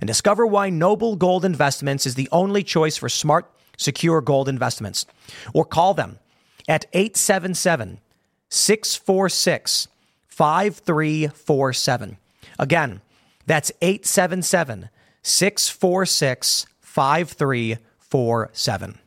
and discover why Noble Gold Investments is the only choice for smart, secure gold investments. Or call them at 877 646 5347. Again, that's 877 646 5347.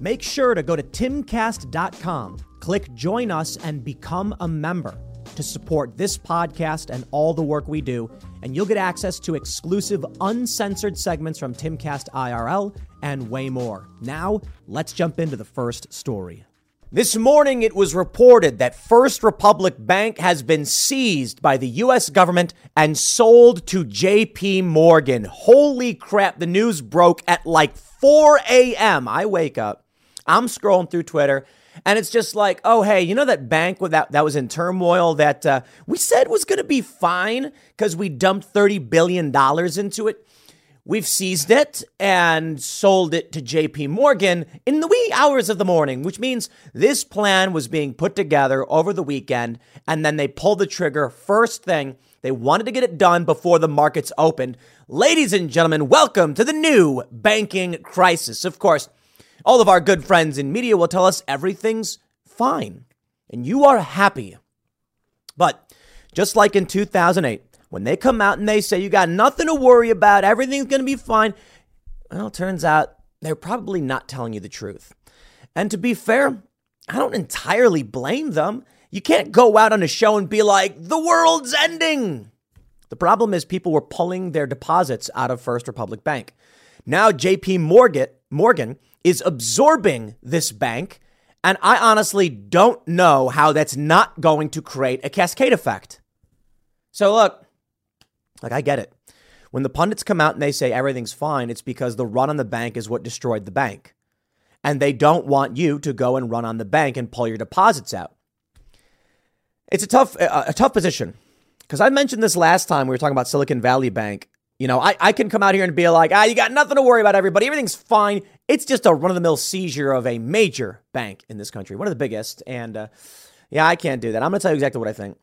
Make sure to go to timcast.com, click join us, and become a member to support this podcast and all the work we do, and you'll get access to exclusive, uncensored segments from Timcast IRL and way more. Now, let's jump into the first story. This morning, it was reported that First Republic Bank has been seized by the U.S. government and sold to JP Morgan. Holy crap, the news broke at like 4 a.m. I wake up, I'm scrolling through Twitter, and it's just like, oh, hey, you know that bank that, that was in turmoil that uh, we said was going to be fine because we dumped $30 billion into it? We've seized it and sold it to JP Morgan in the wee hours of the morning, which means this plan was being put together over the weekend. And then they pulled the trigger first thing. They wanted to get it done before the markets opened. Ladies and gentlemen, welcome to the new banking crisis. Of course, all of our good friends in media will tell us everything's fine and you are happy. But just like in 2008, when they come out and they say you got nothing to worry about, everything's going to be fine, well, turns out they're probably not telling you the truth. And to be fair, I don't entirely blame them. You can't go out on a show and be like, the world's ending. The problem is people were pulling their deposits out of First Republic Bank. Now JP Morgan, Morgan is absorbing this bank, and I honestly don't know how that's not going to create a cascade effect. So look, like, I get it. When the pundits come out and they say everything's fine, it's because the run on the bank is what destroyed the bank. And they don't want you to go and run on the bank and pull your deposits out. It's a tough, a, a tough position. Because I mentioned this last time we were talking about Silicon Valley Bank. You know, I, I can come out here and be like, ah, you got nothing to worry about, everybody. Everything's fine. It's just a run of the mill seizure of a major bank in this country, one of the biggest. And uh, yeah, I can't do that. I'm going to tell you exactly what I think.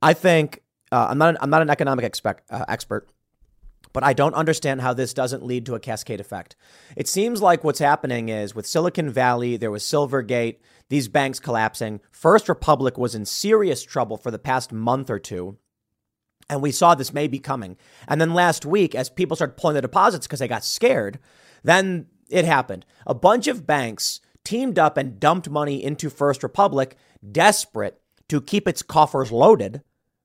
I think uh, I'm not an, I'm not an economic expect, uh, expert, but I don't understand how this doesn't lead to a cascade effect. It seems like what's happening is with Silicon Valley, there was Silvergate, these banks collapsing. First Republic was in serious trouble for the past month or two. And we saw this may be coming. And then last week, as people started pulling the deposits because they got scared, then it happened. A bunch of banks teamed up and dumped money into First Republic, desperate to keep its coffers loaded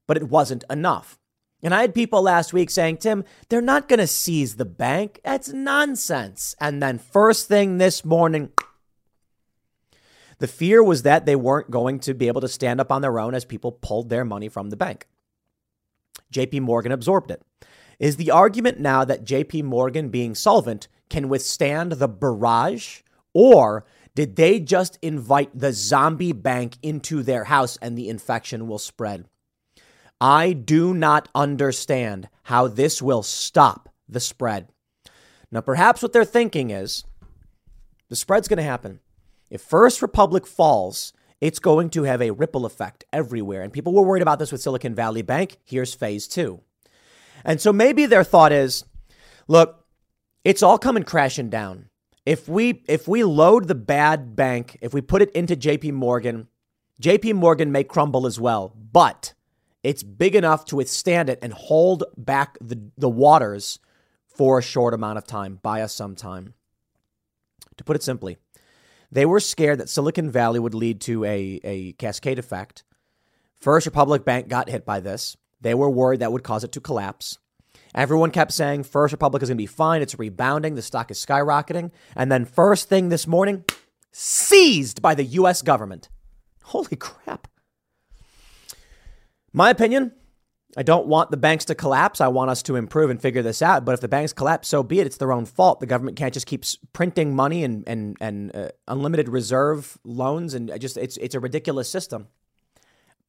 but it wasn't enough. And I had people last week saying, Tim, they're not going to seize the bank. That's nonsense. And then, first thing this morning, the fear was that they weren't going to be able to stand up on their own as people pulled their money from the bank. JP Morgan absorbed it. Is the argument now that JP Morgan, being solvent, can withstand the barrage? Or did they just invite the zombie bank into their house and the infection will spread? I do not understand how this will stop the spread. Now, perhaps what they're thinking is the spread's going to happen. If First Republic falls, it's going to have a ripple effect everywhere. And people were worried about this with Silicon Valley Bank. Here's phase two. And so maybe their thought is look, it's all coming crashing down. If we if we load the bad bank, if we put it into JP Morgan, JP Morgan may crumble as well. But it's big enough to withstand it and hold back the, the waters for a short amount of time. Buy us some time. To put it simply, They were scared that Silicon Valley would lead to a, a cascade effect. First Republic Bank got hit by this. They were worried that would cause it to collapse. Everyone kept saying First Republic is going to be fine. It's rebounding. The stock is skyrocketing. And then, first thing this morning, seized by the US government. Holy crap. My opinion I don't want the banks to collapse. I want us to improve and figure this out. But if the banks collapse, so be it. It's their own fault. The government can't just keep printing money and and and uh, unlimited reserve loans, and just it's it's a ridiculous system.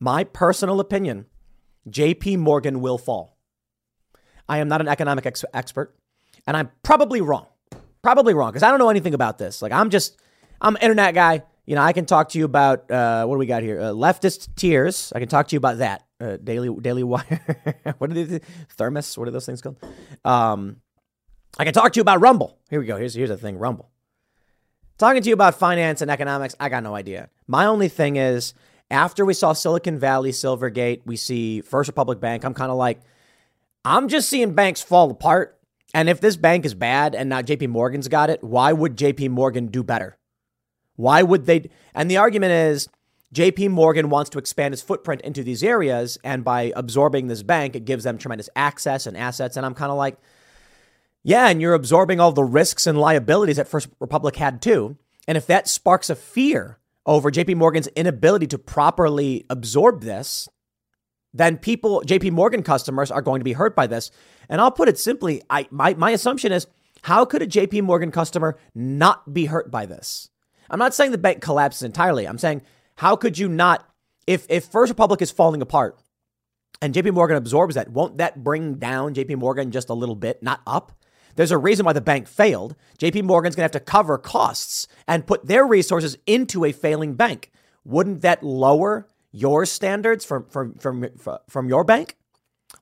My personal opinion: J.P. Morgan will fall. I am not an economic ex- expert, and I'm probably wrong. Probably wrong because I don't know anything about this. Like I'm just I'm an internet guy. You know, I can talk to you about uh, what do we got here? Uh, leftist tears. I can talk to you about that. Uh, Daily Daily Wire. what are they? Thermos. What are those things called? Um, I can talk to you about Rumble. Here we go. Here's here's the thing. Rumble. Talking to you about finance and economics. I got no idea. My only thing is after we saw Silicon Valley, Silvergate, we see First Republic Bank. I'm kind of like, I'm just seeing banks fall apart. And if this bank is bad and now JP Morgan's got it, why would JP Morgan do better? Why would they? And the argument is JP Morgan wants to expand its footprint into these areas. And by absorbing this bank, it gives them tremendous access and assets. And I'm kind of like, yeah, and you're absorbing all the risks and liabilities that First Republic had too. And if that sparks a fear over JP Morgan's inability to properly absorb this, then people, JP Morgan customers, are going to be hurt by this. And I'll put it simply, I my, my assumption is how could a JP Morgan customer not be hurt by this? I'm not saying the bank collapses entirely. I'm saying, how could you not, if, if First Republic is falling apart and JP Morgan absorbs that, won't that bring down JP Morgan just a little bit, not up? There's a reason why the bank failed. JP Morgan's going to have to cover costs and put their resources into a failing bank. Wouldn't that lower your standards from, from, from, from your bank?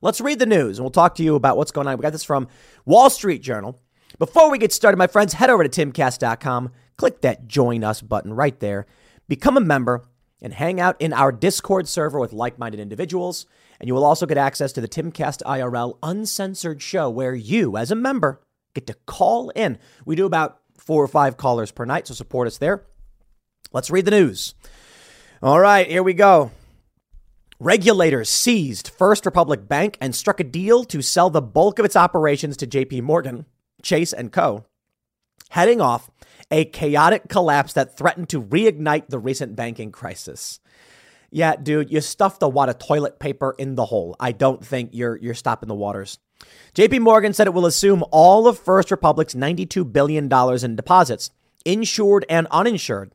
Let's read the news and we'll talk to you about what's going on. We got this from Wall Street Journal. Before we get started, my friends, head over to timcast.com click that join us button right there, become a member, and hang out in our Discord server with like minded individuals. And you will also get access to the Timcast IRL uncensored show where you, as a member, get to call in. We do about four or five callers per night, so support us there. Let's read the news. All right, here we go. Regulators seized First Republic Bank and struck a deal to sell the bulk of its operations to JP Morgan, Chase and Co. Heading off a chaotic collapse that threatened to reignite the recent banking crisis. Yeah, dude, you stuffed a wad of toilet paper in the hole. I don't think you're you're stopping the waters. JP Morgan said it will assume all of First Republic's $92 billion in deposits, insured and uninsured.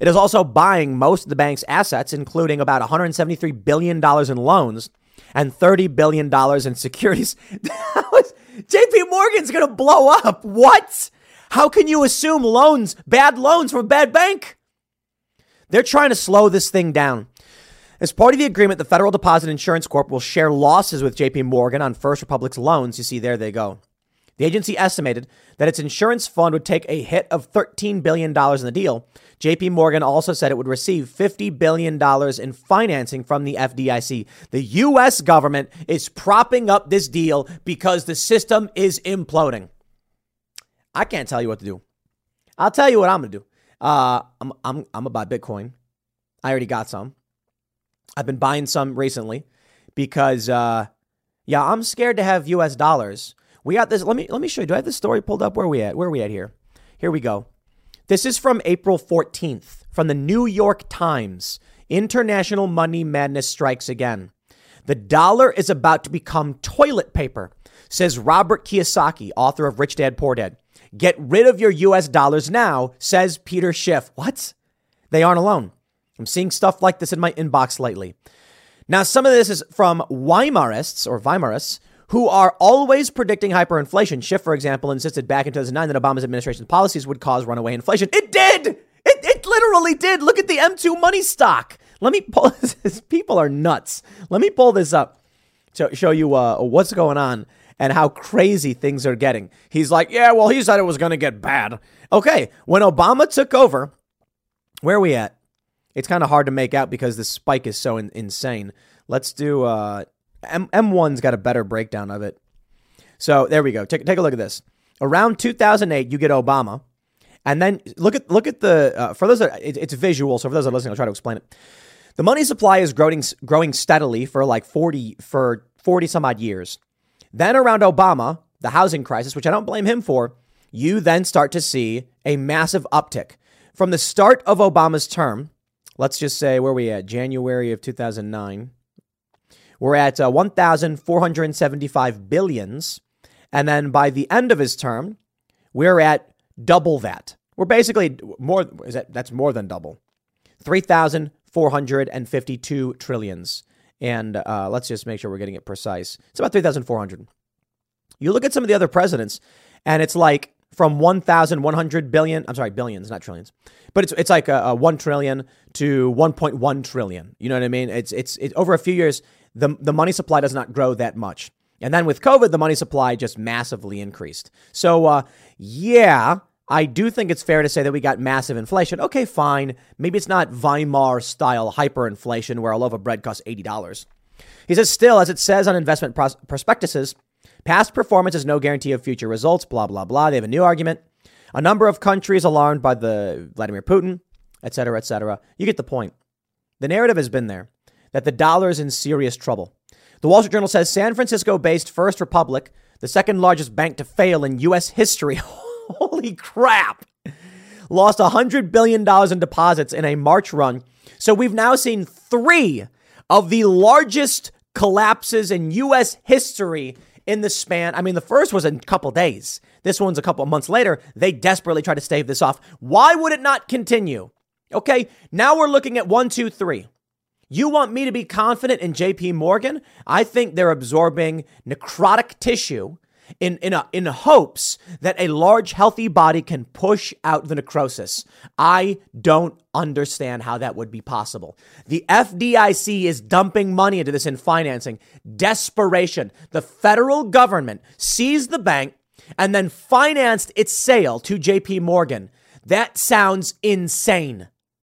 It is also buying most of the bank's assets, including about $173 billion in loans and $30 billion in securities. JP Morgan's going to blow up. What? How can you assume loans, bad loans from a bad bank? They're trying to slow this thing down. As part of the agreement, the Federal Deposit Insurance Corp will share losses with JP Morgan on First Republic's loans. You see, there they go. The agency estimated that its insurance fund would take a hit of $13 billion in the deal. JP Morgan also said it would receive $50 billion in financing from the FDIC. The U.S. government is propping up this deal because the system is imploding. I can't tell you what to do. I'll tell you what I'm gonna do. Uh, I'm I'm I'm gonna buy Bitcoin. I already got some. I've been buying some recently because uh, yeah, I'm scared to have U.S. dollars. We got this. Let me let me show you. Do I have this story pulled up? Where we at? Where we at here? Here we go. This is from April 14th from the New York Times. International money madness strikes again. The dollar is about to become toilet paper, says Robert Kiyosaki, author of Rich Dad Poor Dad. Get rid of your US dollars now, says Peter Schiff. What? They aren't alone. I'm seeing stuff like this in my inbox lately. Now, some of this is from Weimarists or Weimarists who are always predicting hyperinflation. Schiff, for example, insisted back in 2009 that Obama's administration's policies would cause runaway inflation. It did! It, it literally did. Look at the M2 money stock. Let me pull this. People are nuts. Let me pull this up to show you uh, what's going on and how crazy things are getting. He's like, yeah, well, he said it was going to get bad. Okay, when Obama took over, where are we at? It's kind of hard to make out because the spike is so in- insane. Let's do uh, M- M1's got a better breakdown of it. So there we go. Take, take a look at this. Around 2008, you get Obama, And then look at look at the uh, for those that it, it's visual. So for those that are listening, I'll try to explain it. The money supply is growing growing steadily for like 40 for 40 some odd years. Then around Obama, the housing crisis, which I don't blame him for, you then start to see a massive uptick. From the start of Obama's term, let's just say where we at January of 2009, we're at uh, 1,475 billions. And then by the end of his term, we're at double that. We're basically more, is that, that's more than double. 3,452 trillions. And uh, let's just make sure we're getting it precise. It's about 3,400. You look at some of the other presidents, and it's like from 1,100 billion, I'm sorry, billions, not trillions, but it's, it's like a, a 1 trillion to 1.1 trillion. You know what I mean? It's, it's, it, over a few years, the, the money supply does not grow that much. And then with COVID, the money supply just massively increased. So, uh, yeah, I do think it's fair to say that we got massive inflation. Okay, fine. Maybe it's not Weimar style hyperinflation where a loaf of bread costs $80. He says, still, as it says on investment pros- prospectuses, past performance is no guarantee of future results, blah, blah, blah. They have a new argument. A number of countries alarmed by the Vladimir Putin, et cetera, et cetera. You get the point. The narrative has been there that the dollar is in serious trouble. The Wall Street Journal says San Francisco based First Republic, the second largest bank to fail in U.S. history, oh, holy crap, lost $100 billion in deposits in a March run. So we've now seen three of the largest collapses in U.S. history in the span. I mean, the first was in a couple days. This one's a couple months later. They desperately try to stave this off. Why would it not continue? Okay, now we're looking at one, two, three. You want me to be confident in JP Morgan? I think they're absorbing necrotic tissue in, in, a, in hopes that a large, healthy body can push out the necrosis. I don't understand how that would be possible. The FDIC is dumping money into this in financing. Desperation. The federal government seized the bank and then financed its sale to JP Morgan. That sounds insane.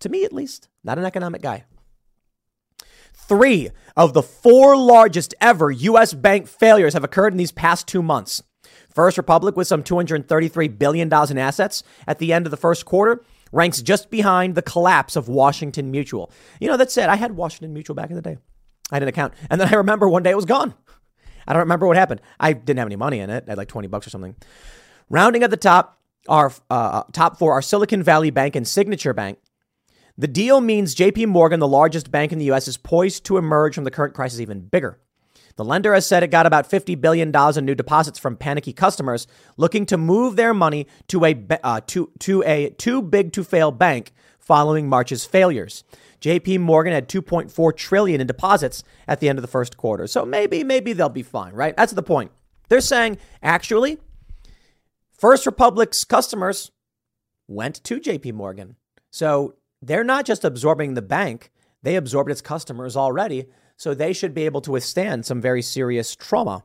to me at least, not an economic guy. Three of the four largest ever U.S. bank failures have occurred in these past two months. First Republic, with some $233 billion in assets at the end of the first quarter, ranks just behind the collapse of Washington Mutual. You know, that said, I had Washington Mutual back in the day. I had an account. And then I remember one day it was gone. I don't remember what happened. I didn't have any money in it. I had like 20 bucks or something. Rounding at the top, our uh, top four are Silicon Valley Bank and Signature Bank, the deal means JP Morgan, the largest bank in the US, is poised to emerge from the current crisis even bigger. The lender has said it got about $50 billion in new deposits from panicky customers looking to move their money to a, uh, to, to a too big to fail bank following March's failures. JP Morgan had 2.4 trillion in deposits at the end of the first quarter. So maybe maybe they'll be fine, right? That's the point. They're saying actually First Republic's customers went to JP Morgan. So they're not just absorbing the bank, they absorbed its customers already. So they should be able to withstand some very serious trauma.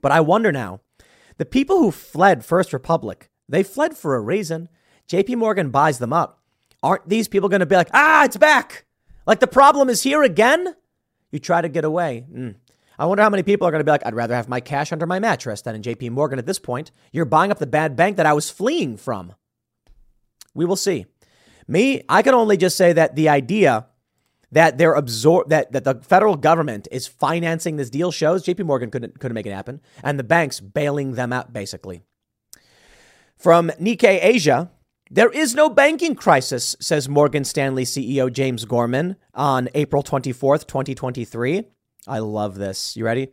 But I wonder now the people who fled First Republic, they fled for a reason. JP Morgan buys them up. Aren't these people going to be like, ah, it's back? Like the problem is here again? You try to get away. Mm. I wonder how many people are going to be like, I'd rather have my cash under my mattress than in JP Morgan at this point. You're buying up the bad bank that I was fleeing from. We will see. Me, I can only just say that the idea that they're absorb that, that the federal government is financing this deal shows JP Morgan couldn't couldn't make it happen and the banks bailing them out basically. From Nikkei Asia, there is no banking crisis, says Morgan Stanley CEO James Gorman on April 24th, 2023. I love this. You ready?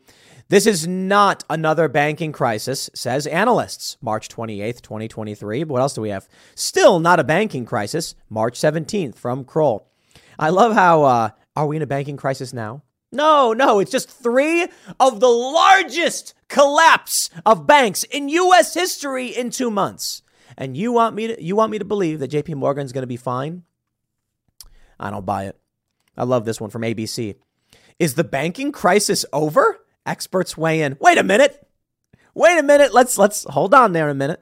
This is not another banking crisis, says analysts. March 28th, 2023. What else do we have? Still not a banking crisis. March 17th from Kroll. I love how, uh, are we in a banking crisis now? No, no, it's just three of the largest collapse of banks in US history in 2 months. And you want me to you want me to believe that JP Morgan's going to be fine? I don't buy it. I love this one from ABC. Is the banking crisis over? Experts weigh in. Wait a minute. Wait a minute. Let's let's hold on there a minute.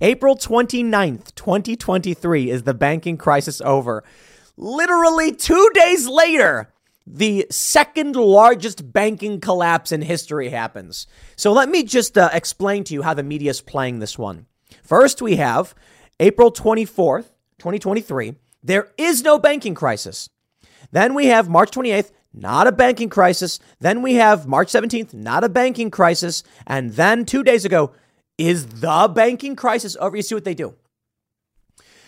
April 29th, 2023 is the banking crisis over. Literally 2 days later, the second largest banking collapse in history happens. So let me just uh, explain to you how the media is playing this one. First, we have April 24th, 2023. There is no banking crisis. Then we have March 28th, not a banking crisis. Then we have March 17th, not a banking crisis. And then two days ago, is the banking crisis over? You see what they do?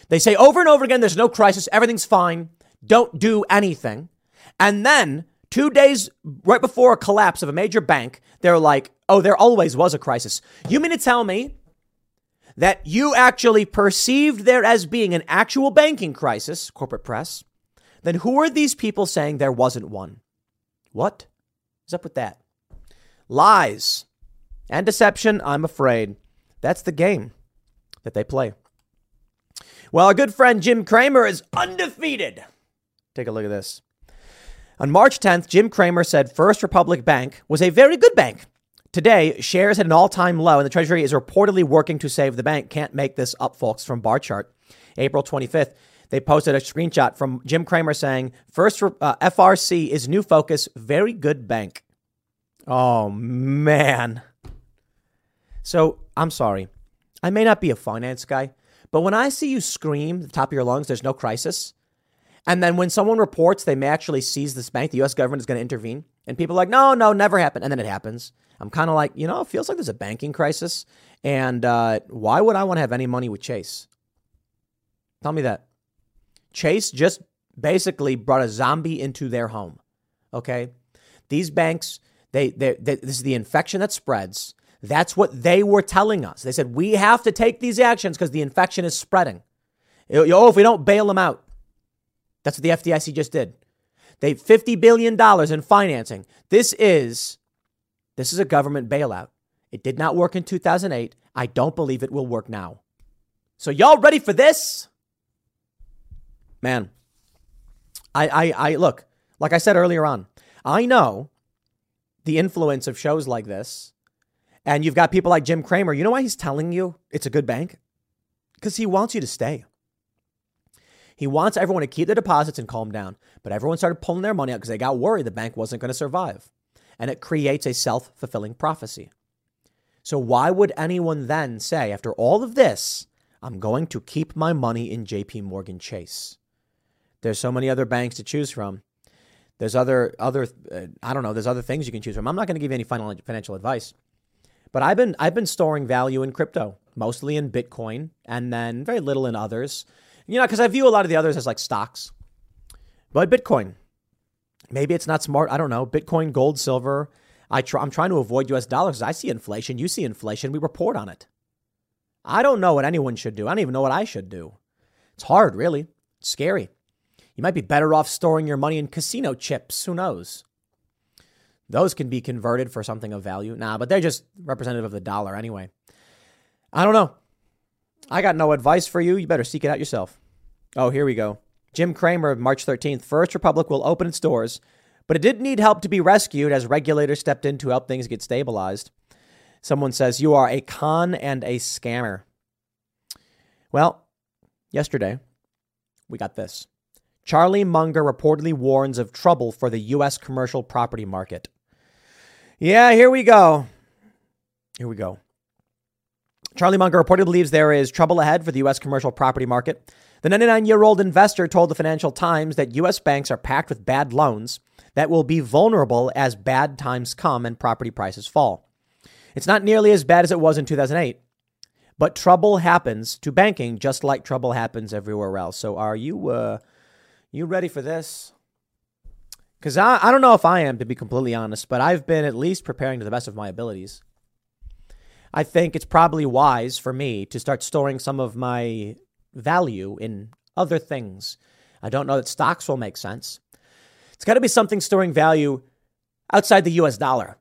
They say over and over again, there's no crisis, everything's fine, don't do anything. And then two days right before a collapse of a major bank, they're like, oh, there always was a crisis. You mean to tell me that you actually perceived there as being an actual banking crisis, corporate press? Then who are these people saying there wasn't one? What is up with that? Lies and deception, I'm afraid. That's the game that they play. Well, our good friend Jim Cramer is undefeated. Take a look at this. On March 10th, Jim Cramer said First Republic Bank was a very good bank. Today, shares hit an all time low, and the Treasury is reportedly working to save the bank. Can't make this up, folks, from Barchart. April 25th, they posted a screenshot from Jim Cramer saying, First uh, FRC is new focus, very good bank. Oh, man. So I'm sorry. I may not be a finance guy, but when I see you scream the top of your lungs, there's no crisis, and then when someone reports they may actually seize this bank, the US government is going to intervene. And people are like, no, no, never happened. And then it happens. I'm kind of like, you know, it feels like there's a banking crisis. And uh, why would I want to have any money with Chase? Tell me that. Chase just basically brought a zombie into their home. Okay. These banks, they, they, they this is the infection that spreads. That's what they were telling us. They said, we have to take these actions because the infection is spreading. Oh, if we don't bail them out, that's what the FDIC just did. They $50 billion in financing. This is this is a government bailout. It did not work in 2008. I don't believe it will work now. So y'all ready for this? Man, I, I, I look, like I said earlier on, I know the influence of shows like this. And you've got people like Jim Cramer. You know why he's telling you it's a good bank? Because he wants you to stay. He wants everyone to keep their deposits and calm down. But everyone started pulling their money out because they got worried the bank wasn't going to survive. And it creates a self fulfilling prophecy. So, why would anyone then say, after all of this, I'm going to keep my money in JP Morgan Chase? There's so many other banks to choose from. There's other, other uh, I don't know, there's other things you can choose from. I'm not going to give you any final financial advice. But I've been, I've been storing value in crypto, mostly in Bitcoin, and then very little in others. You know, because I view a lot of the others as like stocks. But Bitcoin, maybe it's not smart. I don't know. Bitcoin, gold, silver. I try, I'm trying to avoid US dollars. I see inflation. You see inflation. We report on it. I don't know what anyone should do. I don't even know what I should do. It's hard, really. It's scary. You might be better off storing your money in casino chips. Who knows? Those can be converted for something of value. Nah, but they're just representative of the dollar anyway. I don't know. I got no advice for you. You better seek it out yourself. Oh, here we go. Jim Cramer, March 13th. First Republic will open its doors, but it didn't need help to be rescued as regulators stepped in to help things get stabilized. Someone says, You are a con and a scammer. Well, yesterday, we got this. Charlie Munger reportedly warns of trouble for the U.S. commercial property market. Yeah, here we go. Here we go. Charlie Munger reportedly believes there is trouble ahead for the U.S. commercial property market. The 99 year old investor told the Financial Times that U.S. banks are packed with bad loans that will be vulnerable as bad times come and property prices fall. It's not nearly as bad as it was in 2008, But trouble happens to banking just like trouble happens everywhere else. So are you uh you ready for this? Cuz I I don't know if I am to be completely honest, but I've been at least preparing to the best of my abilities. I think it's probably wise for me to start storing some of my value in other things. I don't know that stocks will make sense. It's got to be something storing value outside the US dollar,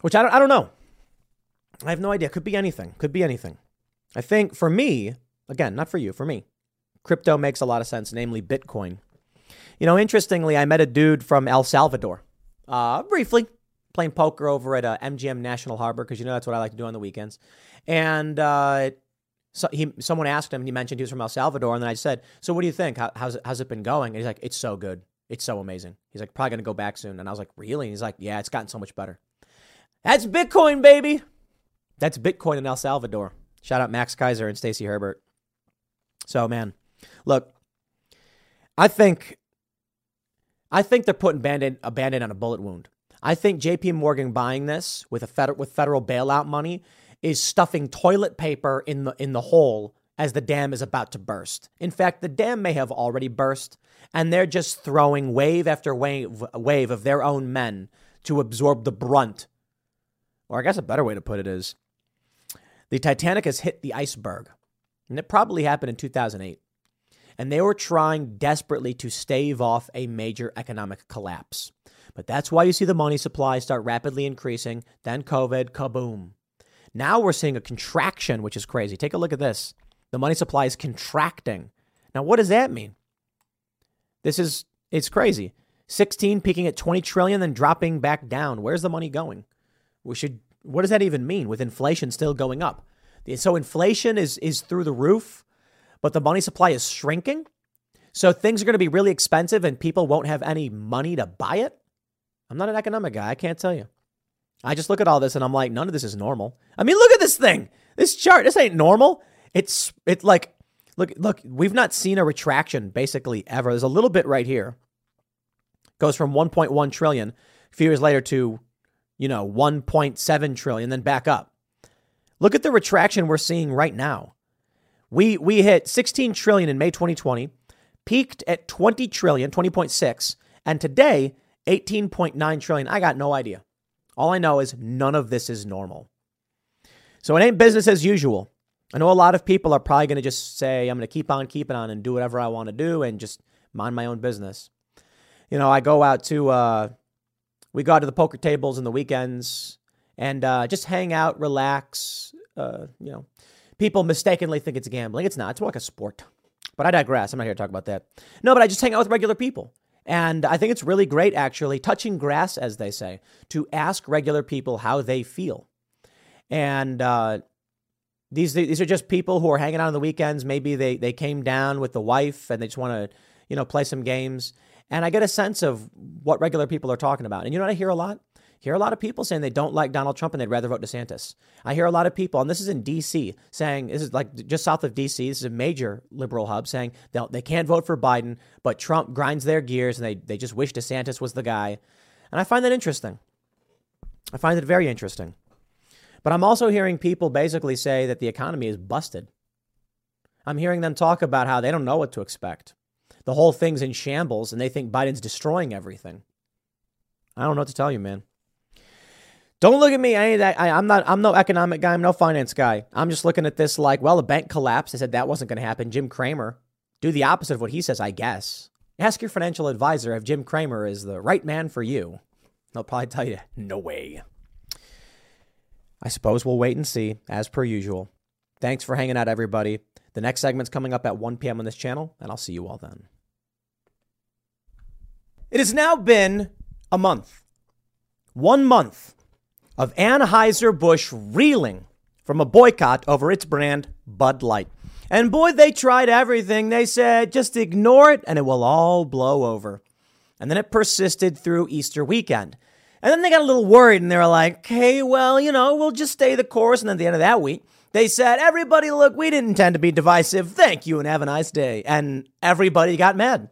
which I don't, I don't know. I have no idea. Could be anything. Could be anything. I think for me, again, not for you, for me, crypto makes a lot of sense, namely Bitcoin. You know, interestingly, I met a dude from El Salvador uh, briefly playing poker over at uh, MGM National Harbor because you know that's what I like to do on the weekends. And uh, so he, someone asked him, he mentioned he was from El Salvador, and then I said, "So what do you think? How, how's it, how's it been going?" And he's like, "It's so good. It's so amazing." He's like, "Probably gonna go back soon." And I was like, "Really?" And he's like, "Yeah, it's gotten so much better." That's Bitcoin, baby. That's Bitcoin in El Salvador. Shout out Max Keiser and Stacy Herbert. So man, look, I think I think they're putting band-aid, a band-aid on a bullet wound. I think JP Morgan buying this with a federal with federal bailout money is stuffing toilet paper in the in the hole as the dam is about to burst. In fact, the dam may have already burst and they're just throwing wave after wave wave of their own men to absorb the brunt. Or I guess a better way to put it is the Titanic has hit the iceberg. And it probably happened in 2008. And they were trying desperately to stave off a major economic collapse. But that's why you see the money supply start rapidly increasing. Then COVID, kaboom. Now we're seeing a contraction, which is crazy. Take a look at this. The money supply is contracting. Now, what does that mean? This is, it's crazy. 16 peaking at 20 trillion, then dropping back down. Where's the money going? We should, what does that even mean with inflation still going up? So inflation is, is through the roof, but the money supply is shrinking. So things are going to be really expensive and people won't have any money to buy it. I'm not an economic guy. I can't tell you. I just look at all this and I'm like, none of this is normal. I mean, look at this thing. This chart, this ain't normal. It's it's like look look, we've not seen a retraction basically ever. There's a little bit right here. Goes from 1.1 trillion a few years later to, you know, 1.7 trillion, then back up. Look at the retraction we're seeing right now. We we hit 16 trillion in May 2020, peaked at 20 trillion, 20.6, and today 18.9 trillion. I got no idea. All I know is none of this is normal. So it ain't business as usual. I know a lot of people are probably going to just say, I'm going to keep on keeping on and do whatever I want to do and just mind my own business. You know, I go out to, uh, we go out to the poker tables in the weekends and uh, just hang out, relax. Uh, you know, people mistakenly think it's gambling. It's not, it's more like a sport. But I digress. I'm not here to talk about that. No, but I just hang out with regular people. And I think it's really great, actually, touching grass, as they say, to ask regular people how they feel. And uh, these these are just people who are hanging out on the weekends. Maybe they they came down with the wife and they just want to you know play some games. And I get a sense of what regular people are talking about. And you know what I hear a lot? Hear a lot of people saying they don't like Donald Trump and they'd rather vote DeSantis. I hear a lot of people, and this is in D.C., saying this is like just south of D.C. This is a major liberal hub saying they they can't vote for Biden, but Trump grinds their gears and they they just wish DeSantis was the guy. And I find that interesting. I find it very interesting. But I'm also hearing people basically say that the economy is busted. I'm hearing them talk about how they don't know what to expect. The whole thing's in shambles and they think Biden's destroying everything. I don't know what to tell you, man. Don't look at me. I ain't that. I, am not. I'm no economic guy. I'm no finance guy. I'm just looking at this like, well, the bank collapsed. I said that wasn't going to happen. Jim Cramer, do the opposite of what he says. I guess. Ask your financial advisor if Jim Cramer is the right man for you. They'll probably tell you, no way. I suppose we'll wait and see, as per usual. Thanks for hanging out, everybody. The next segment's coming up at 1 p.m. on this channel, and I'll see you all then. It has now been a month. One month of Anheuser-Busch reeling from a boycott over its brand Bud Light. And boy, they tried everything. They said, just ignore it and it will all blow over. And then it persisted through Easter weekend. And then they got a little worried and they were like, okay, well, you know, we'll just stay the course. And at the end of that week, they said, everybody, look, we didn't intend to be divisive. Thank you and have a nice day. And everybody got mad.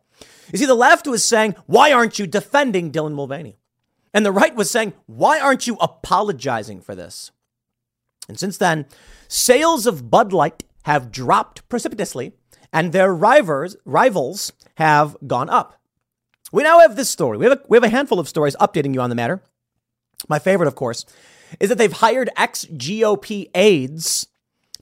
You see, the left was saying, why aren't you defending Dylan Mulvaney? And the right was saying, why aren't you apologizing for this? And since then, Sales of Bud Light have dropped precipitously, and their rivals, rivals have gone up. We now have this story. We have, a, we have a handful of stories updating you on the matter. My favorite, of course, is that they've hired ex GOP aides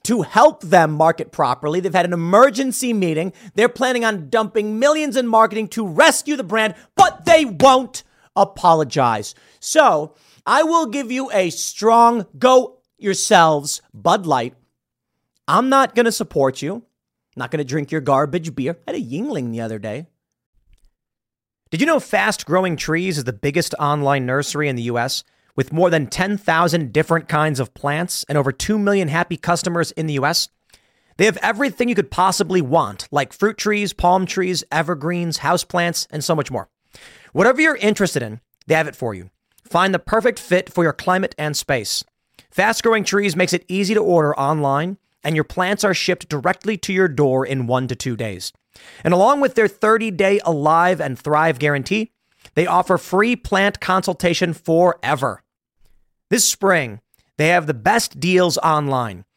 to help them market properly. They've had an emergency meeting. They're planning on dumping millions in marketing to rescue the brand, but they won't apologize. So I will give you a strong go yourselves, Bud Light. I'm not going to support you. not going to drink your garbage beer. I had a Yuengling the other day. Did you know Fast Growing Trees is the biggest online nursery in the US? with more than 10,000 different kinds of plants and over 2 million happy customers in the US. They have everything you could possibly want, like fruit trees, palm trees, evergreens, houseplants, and so much more. Whatever you're interested in, they have it for you. Find the perfect fit for your climate and space. Fast Growing Trees makes it easy to order online, and your plants are shipped directly to your door in one to two days. And along with their 30 day Alive and Thrive guarantee, they offer free plant consultation forever. This spring, they have the best deals online,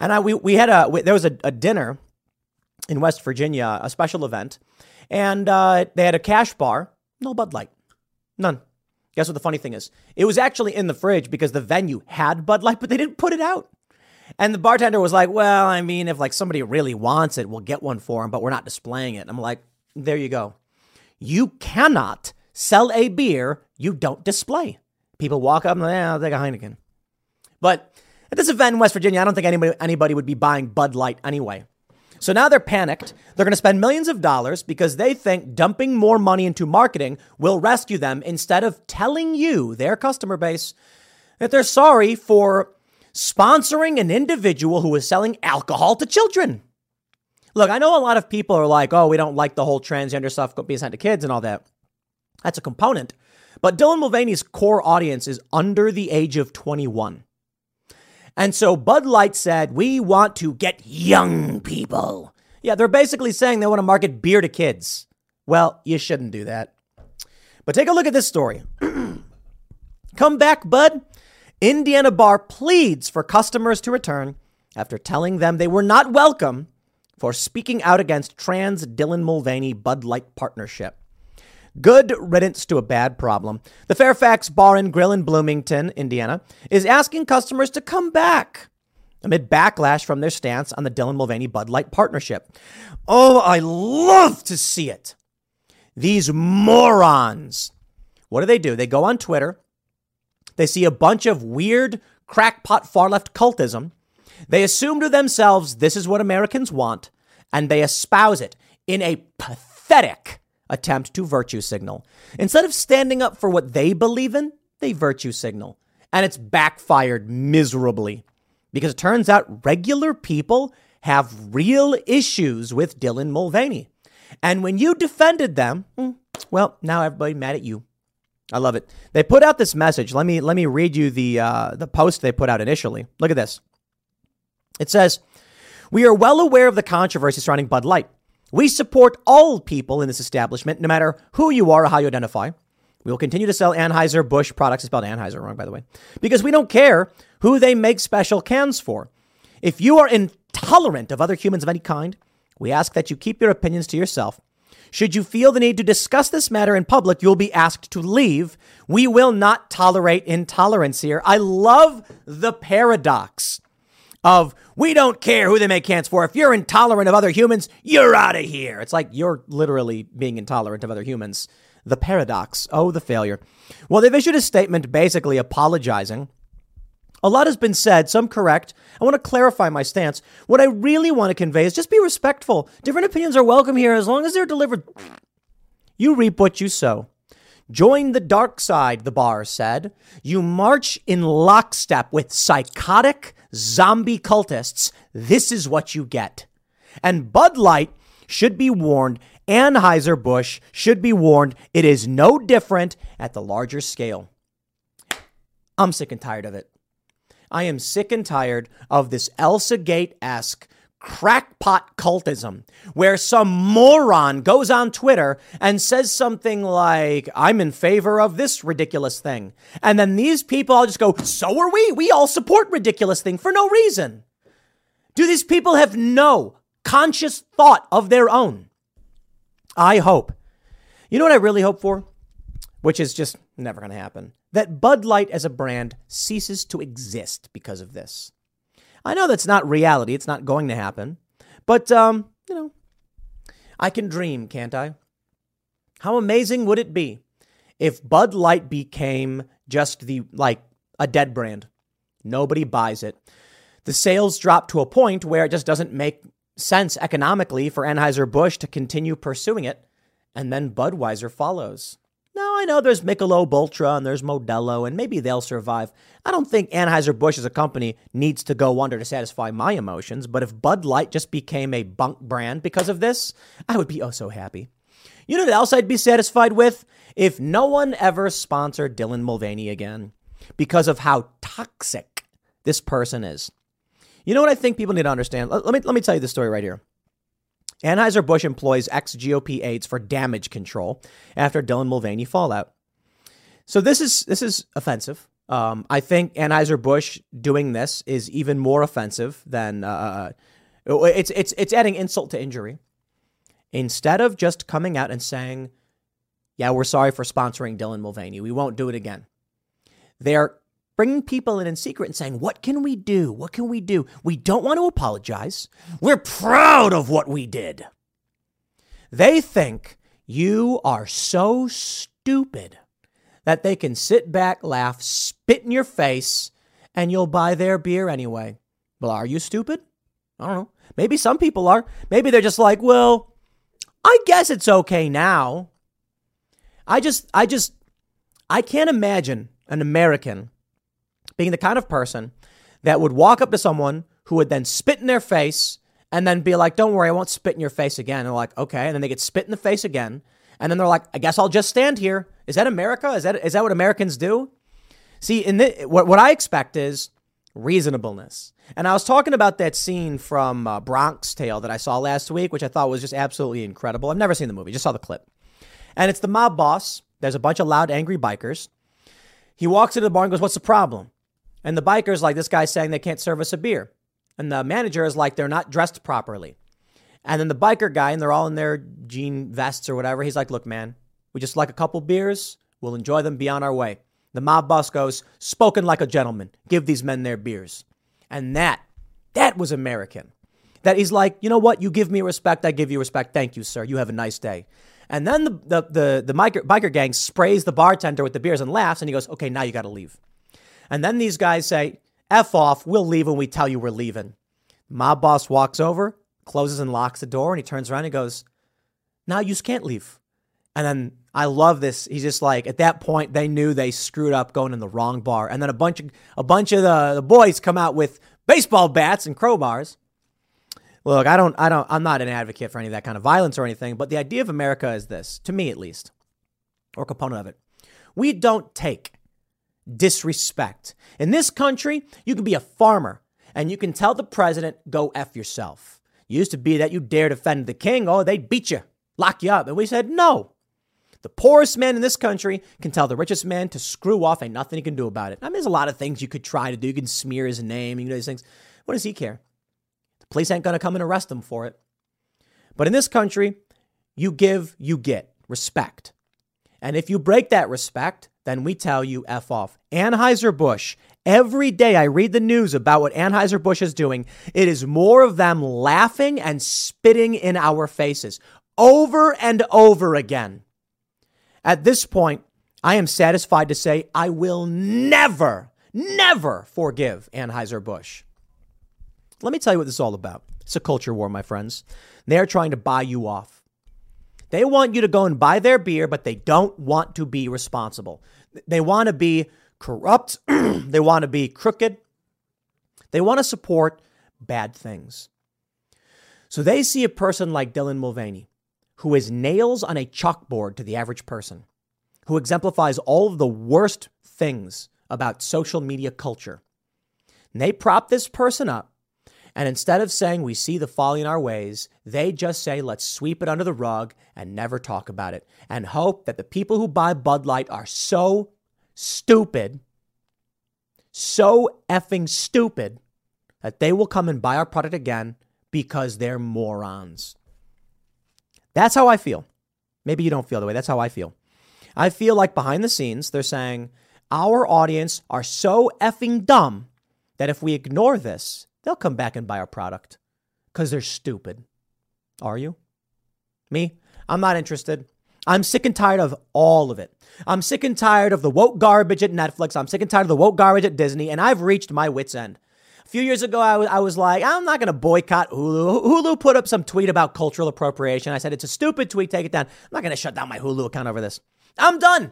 And I, we, we had a, we, there was a, a, dinner in West Virginia, a special event, and uh, they had a cash bar, no Bud Light, none. Guess what the funny thing is? It was actually in the fridge because the venue had Bud Light, but they didn't put it out. And the bartender was like, "Well, I mean, if like somebody really wants it, we'll get one for them, but we're not displaying it." I'm like, "There you go. You cannot sell a beer you don't display." People walk up and like, yeah, I'll take a Heineken. But at this event in West Virginia, I don't think anybody, anybody would be buying Bud Light anyway. So now they're panicked. They're going to spend millions of dollars because they think dumping more money into marketing will rescue them instead of telling you, their customer base, that they're sorry for sponsoring an individual who is selling alcohol to children. Look, I know a lot of people are like, oh, we don't like the whole transgender stuff being sent to kids and all that. That's a component. But Dylan Mulvaney's core audience is under the age of 21. And so Bud Light said, We want to get young people. Yeah, they're basically saying they want to market beer to kids. Well, you shouldn't do that. But take a look at this story. Come back, Bud. Indiana Bar pleads for customers to return after telling them they were not welcome for speaking out against trans Dylan Mulvaney Bud Light partnership. Good riddance to a bad problem. The Fairfax Bar and Grill in Bloomington, Indiana, is asking customers to come back amid backlash from their stance on the Dylan Mulvaney Bud Light partnership. Oh, I love to see it. These morons. What do they do? They go on Twitter. They see a bunch of weird crackpot far left cultism. They assume to themselves this is what Americans want, and they espouse it in a pathetic attempt to virtue signal. Instead of standing up for what they believe in, they virtue signal. And it's backfired miserably because it turns out regular people have real issues with Dylan Mulvaney. And when you defended them, hmm, well, now everybody mad at you. I love it. They put out this message. Let me let me read you the uh, the post they put out initially. Look at this. It says, "We are well aware of the controversy surrounding Bud Light. We support all people in this establishment, no matter who you are or how you identify. We will continue to sell Anheuser-Busch products. It's spelled Anheuser wrong, by the way, because we don't care who they make special cans for. If you are intolerant of other humans of any kind, we ask that you keep your opinions to yourself. Should you feel the need to discuss this matter in public, you'll be asked to leave. We will not tolerate intolerance here. I love the paradox of we don't care who they make cans for. If you're intolerant of other humans, you're out of here. It's like you're literally being intolerant of other humans. The paradox. Oh, the failure. Well, they've issued a statement basically apologizing. A lot has been said, some correct. I want to clarify my stance. What I really want to convey is just be respectful. Different opinions are welcome here as long as they're delivered. You reap what you sow. Join the dark side, the bar said. You march in lockstep with psychotic zombie cultists. This is what you get. And Bud Light should be warned. Anheuser-Busch should be warned. It is no different at the larger scale. I'm sick and tired of it. I am sick and tired of this Elsa Gate esque crackpot cultism where some moron goes on Twitter and says something like, I'm in favor of this ridiculous thing. And then these people all just go, So are we. We all support ridiculous thing for no reason. Do these people have no conscious thought of their own? I hope. You know what I really hope for? Which is just never going to happen. That Bud Light as a brand ceases to exist because of this. I know that's not reality. It's not going to happen. But, um, you know, I can dream, can't I? How amazing would it be if Bud Light became just the, like, a dead brand? Nobody buys it. The sales drop to a point where it just doesn't make sense economically for Anheuser-Busch to continue pursuing it. And then Budweiser follows. Now, I know there's Michelob Ultra and there's Modelo, and maybe they'll survive. I don't think Anheuser-Busch as a company needs to go under to satisfy my emotions, but if Bud Light just became a bunk brand because of this, I would be oh so happy. You know what else I'd be satisfied with? If no one ever sponsored Dylan Mulvaney again because of how toxic this person is. You know what I think people need to understand? Let, let me, let me tell you the story right here. Anheuser-Busch employs ex-GOP aides for damage control after Dylan Mulvaney fallout. So this is this is offensive. Um, I think Anheuser-Busch doing this is even more offensive than uh, uh, uh, it's it's it's adding insult to injury. Instead of just coming out and saying, "Yeah, we're sorry for sponsoring Dylan Mulvaney. We won't do it again," they're bringing people in in secret and saying, What can we do? What can we do? We don't want to apologize. We're proud of what we did. They think you are so stupid that they can sit back, laugh, spit in your face, and you'll buy their beer anyway. Well, are you stupid? I don't know. Maybe some people are. Maybe they're just like, well, I guess it's okay now. I just, I just, I can't imagine an American being the kind of person that would walk up to someone who would then spit in their face and then be like, don't worry, I won't spit in your face again. And they're like, okay. And then they get spit in the face again. And then they're like, I guess I'll just stand here. Is that America? Is that, is that what Americans do? See, in the, what, what I expect is reasonableness. And I was talking about that scene from uh, Bronx Tale that I saw last week, which I thought was just absolutely incredible. I've never seen the movie, just saw the clip. And it's the mob boss. There's a bunch of loud, angry bikers. He walks into the bar and goes, What's the problem? And the biker's like, this guy's saying they can't serve us a beer. And the manager is like, they're not dressed properly. And then the biker guy, and they're all in their jean vests or whatever, he's like, look, man, we just like a couple beers. We'll enjoy them, be on our way. The mob boss goes, spoken like a gentleman. Give these men their beers. And that, that was American. That he's like, you know what? You give me respect, I give you respect. Thank you, sir. You have a nice day. And then the, the, the, the biker, biker gang sprays the bartender with the beers and laughs, and he goes, okay, now you got to leave. And then these guys say, F off, we'll leave when we tell you we're leaving. Mob boss walks over, closes and locks the door, and he turns around and goes, Now you just can't leave. And then I love this. He's just like, at that point, they knew they screwed up going in the wrong bar. And then a bunch of a bunch of the, the boys come out with baseball bats and crowbars. Look, I don't, I don't, I'm not an advocate for any of that kind of violence or anything, but the idea of America is this, to me at least, or component of it. We don't take disrespect. In this country, you can be a farmer and you can tell the president, go F yourself. It used to be that you dare defend the king, oh, they'd beat you, lock you up. And we said, no. The poorest man in this country can tell the richest man to screw off, ain't nothing he can do about it. I mean, there's a lot of things you could try to do. You can smear his name, you know these things. What does he care? The police ain't gonna come and arrest him for it. But in this country, you give, you get respect. And if you break that respect, then we tell you F off. Anheuser-Busch, every day I read the news about what Anheuser-Busch is doing, it is more of them laughing and spitting in our faces over and over again. At this point, I am satisfied to say I will never, never forgive Anheuser-Busch. Let me tell you what this is all about. It's a culture war, my friends. They are trying to buy you off. They want you to go and buy their beer, but they don't want to be responsible. They want to be corrupt. they want to be crooked. They want to support bad things. So they see a person like Dylan Mulvaney, who is nails on a chalkboard to the average person, who exemplifies all of the worst things about social media culture. And they prop this person up. And instead of saying we see the folly in our ways, they just say let's sweep it under the rug and never talk about it and hope that the people who buy Bud Light are so stupid, so effing stupid, that they will come and buy our product again because they're morons. That's how I feel. Maybe you don't feel the way. That's how I feel. I feel like behind the scenes, they're saying our audience are so effing dumb that if we ignore this, they'll come back and buy our product because they're stupid. Are you? Me? I'm not interested. I'm sick and tired of all of it. I'm sick and tired of the woke garbage at Netflix. I'm sick and tired of the woke garbage at Disney, and I've reached my wits' end. A few years ago, I was, I was like, I'm not going to boycott Hulu. Hulu put up some tweet about cultural appropriation. I said, it's a stupid tweet, take it down. I'm not going to shut down my Hulu account over this. I'm done.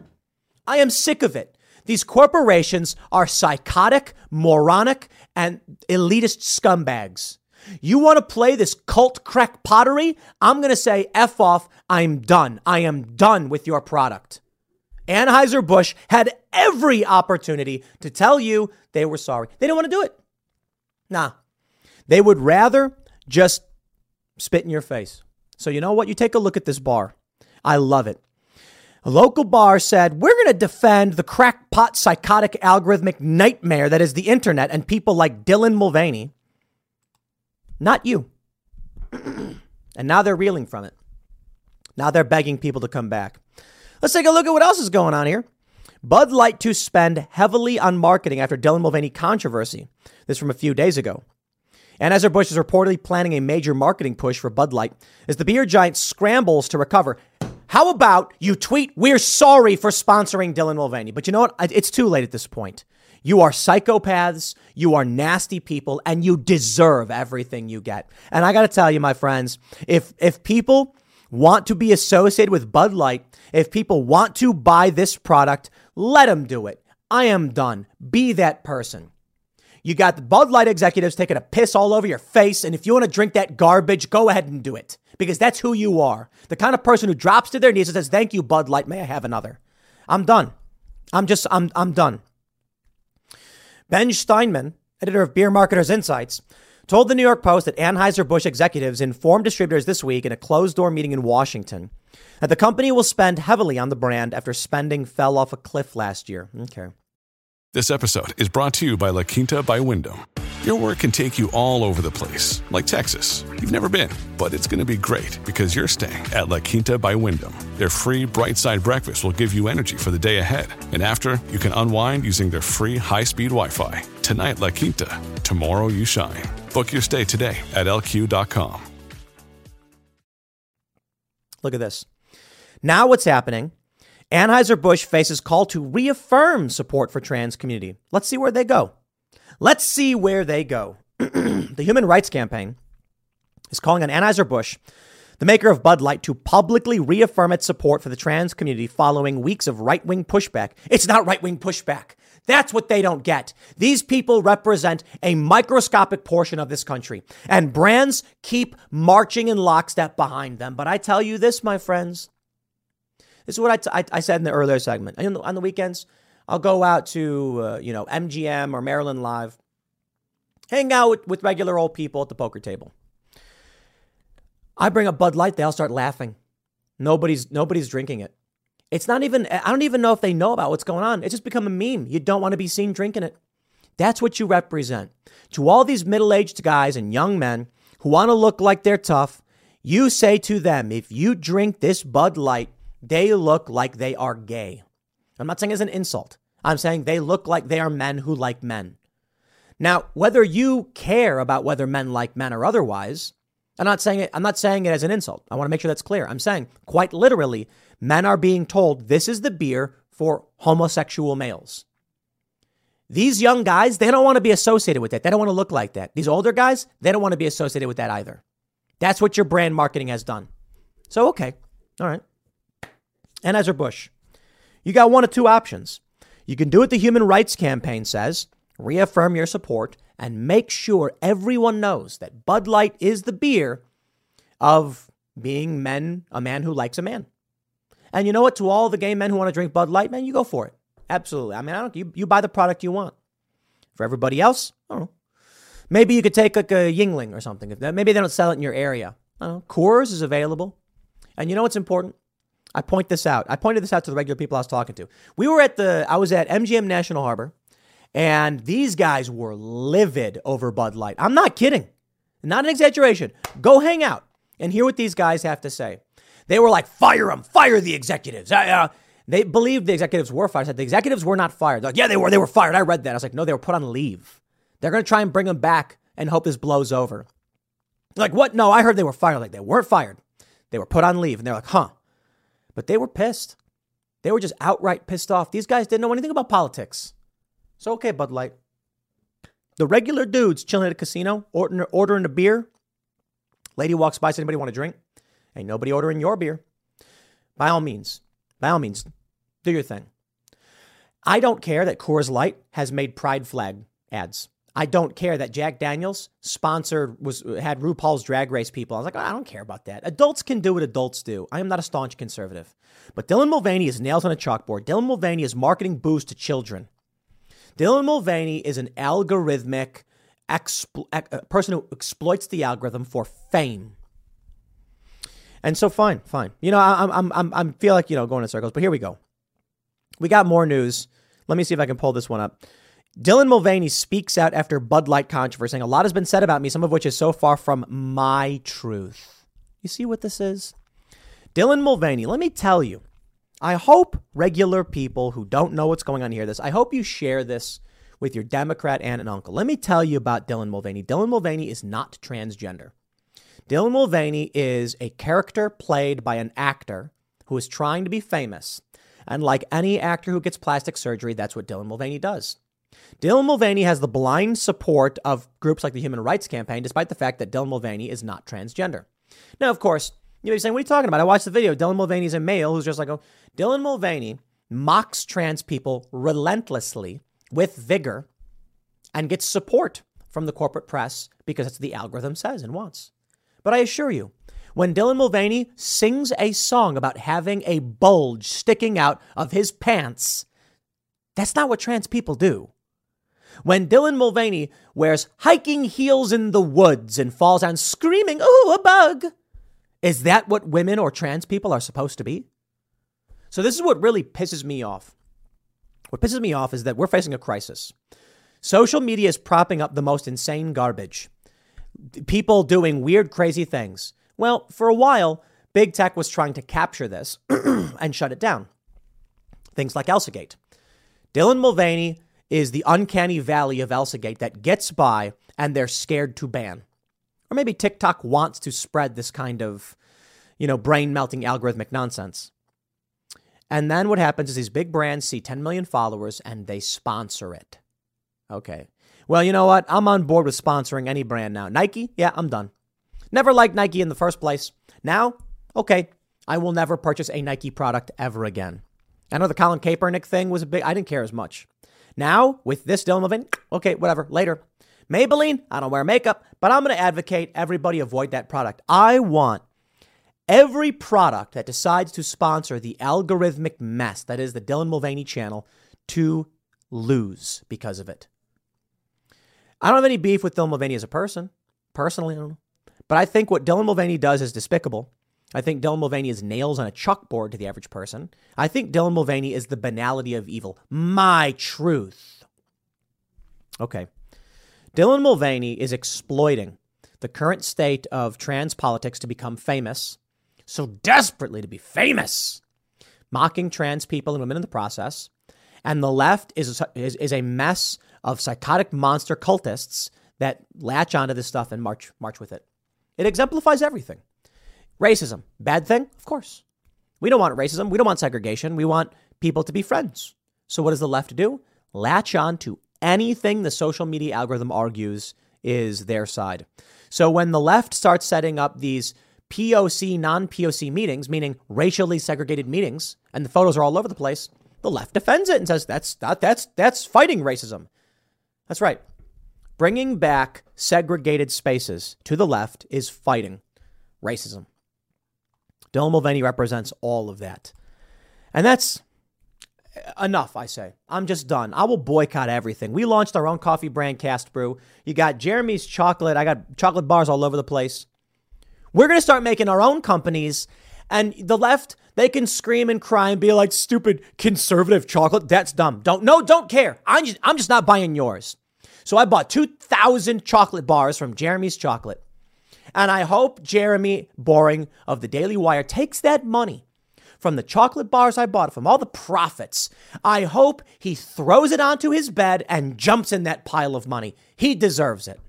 I am sick of it. These corporations are psychotic, moronic, and elitist scumbags. You want to play this cult crack pottery? I'm going to say F off. I'm done. I am done with your product. Anheuser-Busch had every opportunity to tell you they were sorry. They didn't want to do it. Nah. They would rather just spit in your face. So you know what? You take a look at this bar. I love it. A local bar said, We're going to defend the crackpot psychotic algorithmic nightmare that is the internet and people like Dylan Mulvaney. Not you. and now they're reeling from it. Now they're begging people to come back. Let's take a look at what else is going on here. Bud Light to spend heavily on marketing after Dylan Mulvaney controversy. This from a few days ago. Anheuser-Busch is reportedly planning a major marketing push for Bud Light as the beer giant scrambles to recover. How about you tweet, we're sorry for sponsoring Dylan Mulvaney? But you know what? It's too late at this point. You are psychopaths, you are nasty people, and you deserve everything you get. And I got to tell you, my friends, if if people want to be associated with Bud Light, if people want to buy this product, let them do it. I am done. Be that person. You got the Bud Light executives taking a piss all over your face, and if you want to drink that garbage, go ahead and do it because that's who you are. The kind of person who drops to their knees and says, "Thank you, Bud Light. May I have another?" I'm done. I'm just I'm I'm done. Ben Steinman, editor of Beer Marketers Insights, told the New York Post that Anheuser-Busch executives informed distributors this week in a closed-door meeting in Washington that the company will spend heavily on the brand after spending fell off a cliff last year. Okay. This episode is brought to you by La Quinta by Wyndham. Your work can take you all over the place, like Texas. You've never been, but it's going to be great because you're staying at La Quinta by Wyndham. Their free bright side breakfast will give you energy for the day ahead. And after, you can unwind using their free high speed Wi Fi. Tonight, La Quinta. Tomorrow, you shine. Book your stay today at lq.com. Look at this. Now, what's happening? Anheuser-Busch faces call to reaffirm support for trans community. Let's see where they go. Let's see where they go. the Human Rights Campaign is calling on Anheuser-Busch, the maker of Bud Light, to publicly reaffirm its support for the trans community following weeks of right-wing pushback. It's not right-wing pushback. That's what they don't get. These people represent a microscopic portion of this country, and brands keep marching in lockstep behind them. But I tell you this, my friends, this is what I, t- I, I said in the earlier segment. On the, on the weekends, I'll go out to, uh, you know, MGM or Maryland Live, hang out with, with regular old people at the poker table. I bring a Bud Light, they all start laughing. Nobody's nobody's drinking it. It's not even I don't even know if they know about what's going on. It's just become a meme. You don't want to be seen drinking it. That's what you represent. To all these middle-aged guys and young men who want to look like they're tough, you say to them, if you drink this Bud Light, they look like they are gay. I'm not saying as an insult. I'm saying they look like they are men who like men. Now, whether you care about whether men like men or otherwise, I'm not saying it, I'm not saying it as an insult. I want to make sure that's clear. I'm saying quite literally, men are being told this is the beer for homosexual males. These young guys, they don't want to be associated with that. They don't want to look like that. These older guys, they don't want to be associated with that either. That's what your brand marketing has done. So, okay, All right. And Anheuser-Busch. You got one of two options. You can do what the Human Rights Campaign says, reaffirm your support, and make sure everyone knows that Bud Light is the beer of being men, a man who likes a man. And you know what? To all the gay men who want to drink Bud Light, man, you go for it. Absolutely. I mean, I don't. You, you buy the product you want. For everybody else, I don't know. Maybe you could take like a Yuengling or something. If maybe they don't sell it in your area. I don't know. Coors is available. And you know what's important? I point this out. I pointed this out to the regular people I was talking to. We were at the. I was at MGM National Harbor, and these guys were livid over Bud Light. I'm not kidding. Not an exaggeration. Go hang out and hear what these guys have to say. They were like, fire them, fire the executives. Uh, uh, they believed the executives were fired. I said, the executives were not fired. They're like, yeah, they were. They were fired. I read that. I was like, no, they were put on leave. They're going to try and bring them back and hope this blows over. Like, what? No, I heard they were fired. Like, they weren't fired. They were put on leave. And they're like, huh. But they were pissed. They were just outright pissed off. These guys didn't know anything about politics. So, okay, Bud Light. The regular dudes chilling at a casino, ordering, ordering a beer. Lady walks by, says, anybody want a drink? Ain't nobody ordering your beer. By all means, by all means, do your thing. I don't care that Coors Light has made pride flag ads. I don't care that Jack Daniels sponsored was had RuPaul's Drag Race people. I was like, oh, I don't care about that. Adults can do what adults do. I am not a staunch conservative. But Dylan Mulvaney is nails on a chalkboard. Dylan Mulvaney is marketing booze to children. Dylan Mulvaney is an algorithmic expl- uh, person who exploits the algorithm for fame. And so, fine, fine. You know, I'm, I'm, I'm, I'm feel like you know going in circles, but here we go. We got more news. Let me see if I can pull this one up. Dylan Mulvaney speaks out after Bud Light controversy, saying a lot has been said about me, some of which is so far from my truth. You see what this is? Dylan Mulvaney, let me tell you, I hope regular people who don't know what's going on hear this. I hope you share this with your Democrat aunt and uncle. Let me tell you about Dylan Mulvaney. Dylan Mulvaney is not transgender. Dylan Mulvaney is a character played by an actor who is trying to be famous. And like any actor who gets plastic surgery, that's what Dylan Mulvaney does. Dylan Mulvaney has the blind support of groups like the Human Rights Campaign, despite the fact that Dylan Mulvaney is not transgender. Now, of course, you may be saying, what are you talking about? I watched the video. Dylan Mulvaney is a male who's just like, oh, Dylan Mulvaney mocks trans people relentlessly with vigor and gets support from the corporate press because that's what the algorithm says and wants. But I assure you, when Dylan Mulvaney sings a song about having a bulge sticking out of his pants, that's not what trans people do. When Dylan Mulvaney wears hiking heels in the woods and falls down screaming, Ooh, a bug! Is that what women or trans people are supposed to be? So, this is what really pisses me off. What pisses me off is that we're facing a crisis. Social media is propping up the most insane garbage. People doing weird, crazy things. Well, for a while, big tech was trying to capture this and shut it down. Things like Elsagate. Dylan Mulvaney is the uncanny valley of Elsagate that gets by and they're scared to ban. Or maybe TikTok wants to spread this kind of, you know, brain melting algorithmic nonsense. And then what happens is these big brands see 10 million followers and they sponsor it. Okay. Well, you know what? I'm on board with sponsoring any brand now. Nike? Yeah, I'm done. Never liked Nike in the first place. Now, okay, I will never purchase a Nike product ever again. I know the Colin Kaepernick thing was a big, I didn't care as much. Now, with this Dylan Mulvaney, okay, whatever, later. Maybelline, I don't wear makeup, but I'm going to advocate everybody avoid that product. I want every product that decides to sponsor the algorithmic mess that is the Dylan Mulvaney channel to lose because of it. I don't have any beef with Dylan Mulvaney as a person. Personally, I don't know. But I think what Dylan Mulvaney does is despicable. I think Dylan Mulvaney is nails on a chalkboard to the average person. I think Dylan Mulvaney is the banality of evil. My truth. Okay. Dylan Mulvaney is exploiting the current state of trans politics to become famous, so desperately to be famous, mocking trans people and women in the process. And the left is, is, is a mess of psychotic monster cultists that latch onto this stuff and march, march with it. It exemplifies everything. Racism, bad thing? Of course. We don't want racism. We don't want segregation. We want people to be friends. So, what does the left do? Latch on to anything the social media algorithm argues is their side. So, when the left starts setting up these POC, non POC meetings, meaning racially segregated meetings, and the photos are all over the place, the left defends it and says that's that, that's that's fighting racism. That's right. Bringing back segregated spaces to the left is fighting racism. Dylan Mulvaney represents all of that. And that's enough, I say. I'm just done. I will boycott everything. We launched our own coffee brand, Cast Brew. You got Jeremy's chocolate. I got chocolate bars all over the place. We're going to start making our own companies. And the left, they can scream and cry and be like, stupid conservative chocolate. That's dumb. Don't, no, don't care. I'm just, I'm just not buying yours. So I bought 2,000 chocolate bars from Jeremy's Chocolate. And I hope Jeremy Boring of the Daily Wire takes that money from the chocolate bars I bought from all the profits. I hope he throws it onto his bed and jumps in that pile of money. He deserves it.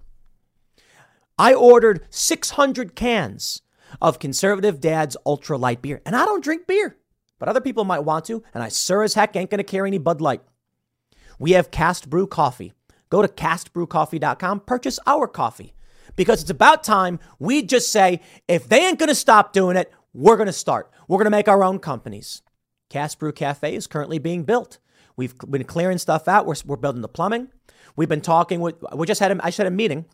I ordered 600 cans of Conservative Dad's Ultra Light beer, and I don't drink beer, but other people might want to, and I sure as heck ain't gonna carry any Bud Light. We have Cast Brew Coffee. Go to castbrewcoffee.com, purchase our coffee because it's about time we just say, if they ain't gonna stop doing it, we're gonna start. We're gonna make our own companies. Cast Brew Cafe is currently being built. We've been clearing stuff out. We're, we're building the plumbing. We've been talking with, we just had a, I just had a meeting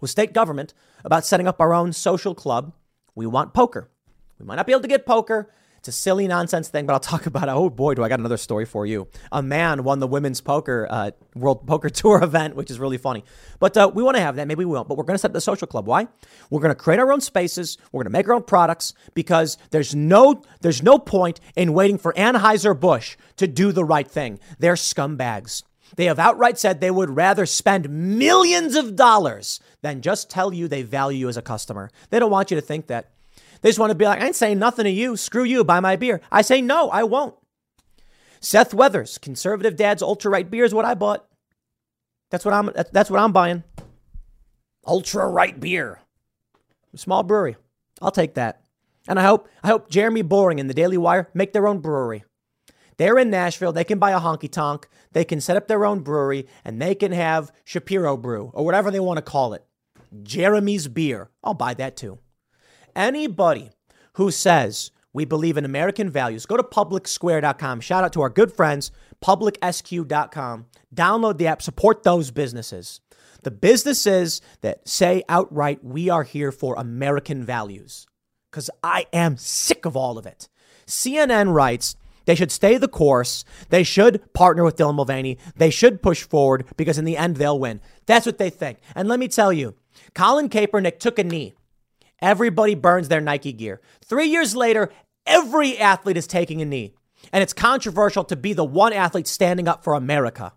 with state government about setting up our own social club. We want poker. We might not be able to get poker. It's a silly nonsense thing, but I'll talk about it. Oh boy, do I got another story for you. A man won the women's poker uh, World Poker Tour event, which is really funny. But uh, we want to have that. Maybe we won't. But we're going to set up the social club. Why? We're going to create our own spaces. We're going to make our own products because there's no there's no point in waiting for Anheuser Busch to do the right thing. They're scumbags. They have outright said they would rather spend millions of dollars than just tell you they value you as a customer. They don't want you to think that. They just want to be like, I ain't saying nothing to you. Screw you. Buy my beer. I say, no, I won't. Seth Weathers, conservative dad's ultra right beer is what I bought. That's what I'm. That's what I'm buying. Ultra right beer, small brewery. I'll take that. And I hope I hope Jeremy Boring and the Daily Wire make their own brewery. They're in Nashville. They can buy a honky tonk. They can set up their own brewery, and they can have Shapiro Brew or whatever they want to call it. Jeremy's beer. I'll buy that too. Anybody who says we believe in American values, go to publicsquare.com. Shout out to our good friends, publicsq.com. Download the app, support those businesses. The businesses that say outright, we are here for American values. Because I am sick of all of it. CNN writes, they should stay the course. They should partner with Dylan Mulvaney. They should push forward because in the end, they'll win. That's what they think. And let me tell you, Colin Kaepernick took a knee. Everybody burns their Nike gear. Three years later, every athlete is taking a knee. And it's controversial to be the one athlete standing up for America.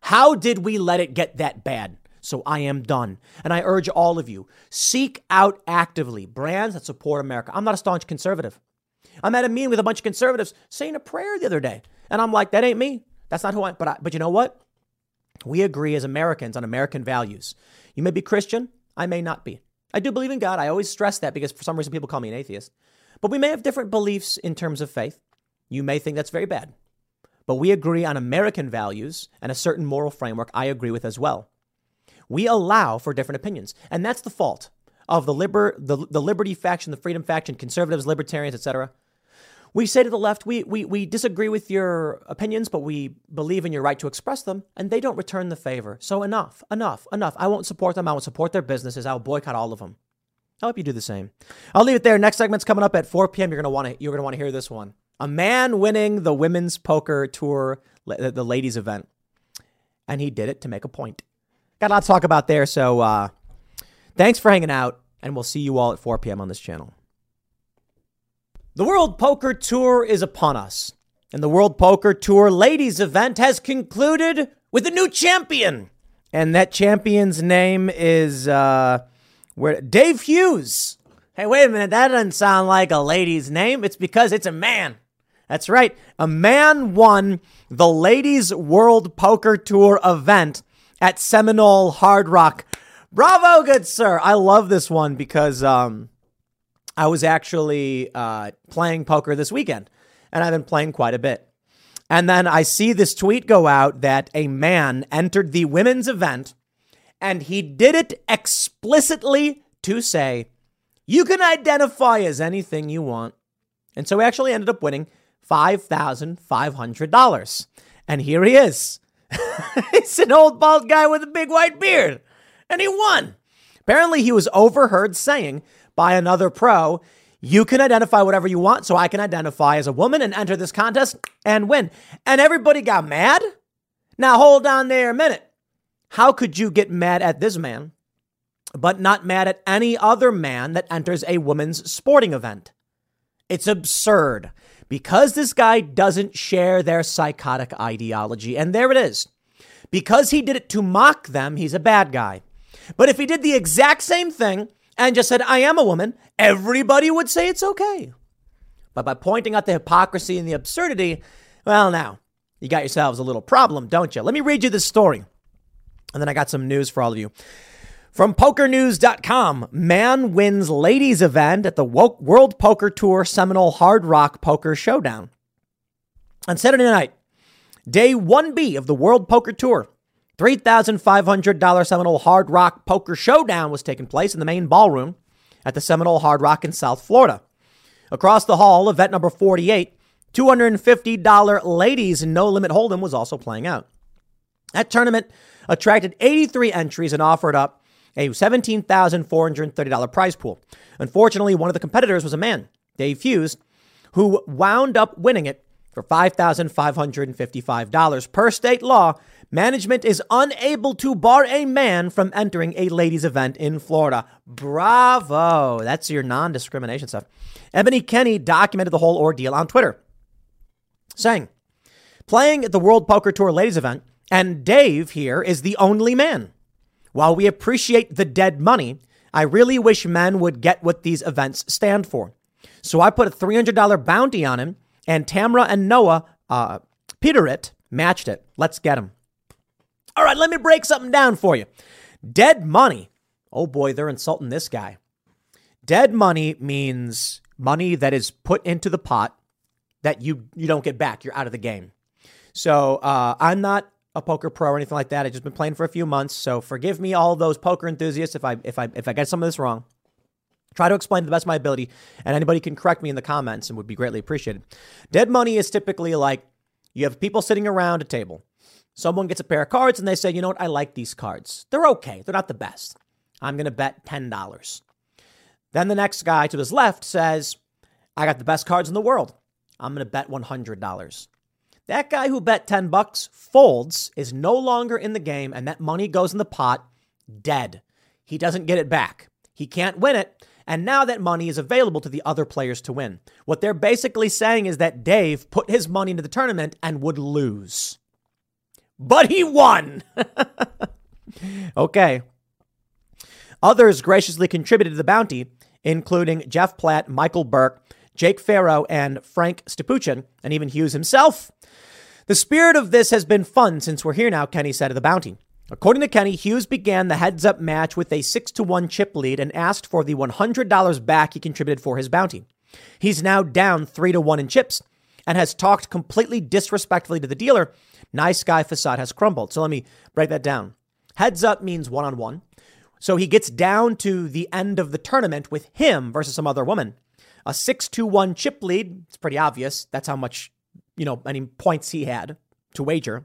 How did we let it get that bad? So I am done. And I urge all of you seek out actively brands that support America. I'm not a staunch conservative. I'm at a meeting with a bunch of conservatives saying a prayer the other day. And I'm like, that ain't me. That's not who I am. But, but you know what? We agree as Americans on American values. You may be Christian, I may not be. I do believe in God. I always stress that because for some reason people call me an atheist. But we may have different beliefs in terms of faith. You may think that's very bad. But we agree on American values and a certain moral framework I agree with as well. We allow for different opinions. And that's the fault of the, liber, the, the liberty faction, the freedom faction, conservatives, libertarians, etc. We say to the left, we, we, we disagree with your opinions, but we believe in your right to express them, and they don't return the favor. So enough, enough, enough. I won't support them. I won't support their businesses. I'll boycott all of them. I hope you do the same. I'll leave it there. Next segment's coming up at 4 p.m. You're gonna want to you're gonna want to hear this one. A man winning the women's poker tour, the ladies event, and he did it to make a point. Got a lot to talk about there. So uh, thanks for hanging out, and we'll see you all at 4 p.m. on this channel. The World Poker Tour is upon us, and the World Poker Tour ladies event has concluded with a new champion. And that champion's name is uh, where Dave Hughes. Hey, wait a minute, that doesn't sound like a lady's name. It's because it's a man. That's right. A man won the Ladies World Poker Tour event at Seminole Hard Rock. Bravo, good sir. I love this one because um, I was actually uh, playing poker this weekend, and I've been playing quite a bit. And then I see this tweet go out that a man entered the women's event, and he did it explicitly to say You can identify as anything you want. And so he actually ended up winning $5,500. And here he is. it's an old bald guy with a big white beard. And he won. Apparently, he was overheard saying by another pro, You can identify whatever you want, so I can identify as a woman and enter this contest and win. And everybody got mad. Now, hold on there a minute. How could you get mad at this man, but not mad at any other man that enters a woman's sporting event? It's absurd because this guy doesn't share their psychotic ideology. And there it is. Because he did it to mock them, he's a bad guy. But if he did the exact same thing and just said, I am a woman, everybody would say it's okay. But by pointing out the hypocrisy and the absurdity, well, now you got yourselves a little problem, don't you? Let me read you this story. And then I got some news for all of you. From PokerNews.com, man wins ladies event at the World Poker Tour Seminole Hard Rock Poker Showdown. On Saturday night, day 1B of the World Poker Tour, $3,500 Seminole Hard Rock Poker Showdown was taking place in the main ballroom at the Seminole Hard Rock in South Florida. Across the hall, event number 48, $250 Ladies No Limit Hold'em was also playing out. That tournament attracted 83 entries and offered up a $17,430 prize pool. Unfortunately, one of the competitors was a man, Dave Hughes, who wound up winning it for $5,555. Per state law, management is unable to bar a man from entering a ladies' event in Florida. Bravo. That's your non discrimination stuff. Ebony Kenney documented the whole ordeal on Twitter, saying, Playing at the World Poker Tour ladies' event, and Dave here is the only man. While we appreciate the dead money, I really wish men would get what these events stand for. So I put a $300 bounty on him, and Tamra and Noah uh, Peter it matched it. Let's get him. All right, let me break something down for you. Dead money. Oh boy, they're insulting this guy. Dead money means money that is put into the pot that you you don't get back. You're out of the game. So uh, I'm not a poker pro or anything like that. I've just been playing for a few months, so forgive me, all those poker enthusiasts, if I if I if I get some of this wrong. Try to explain to the best of my ability, and anybody can correct me in the comments and would be greatly appreciated. Dead money is typically like you have people sitting around a table. Someone gets a pair of cards and they say, you know what, I like these cards. They're okay. They're not the best. I'm going to bet $10. Then the next guy to his left says, I got the best cards in the world. I'm going to bet $100. That guy who bet 10 bucks folds is no longer in the game and that money goes in the pot dead. He doesn't get it back. He can't win it. And now that money is available to the other players to win. What they're basically saying is that Dave put his money into the tournament and would lose. But he won. okay. Others graciously contributed to the bounty, including Jeff Platt, Michael Burke, Jake Farrow, and Frank Stepuchin, and even Hughes himself. The spirit of this has been fun since we're here now, Kenney said of the bounty. According to Kenney, Hughes began the heads up match with a 6 to 1 chip lead and asked for the $100 back he contributed for his bounty. He's now down 3 to 1 in chips and has talked completely disrespectfully to the dealer. Nice guy facade has crumbled. So let me break that down. Heads up means one on one. So he gets down to the end of the tournament with him versus some other woman. A 6 to 1 chip lead, it's pretty obvious. That's how much you know, any points he had to wager.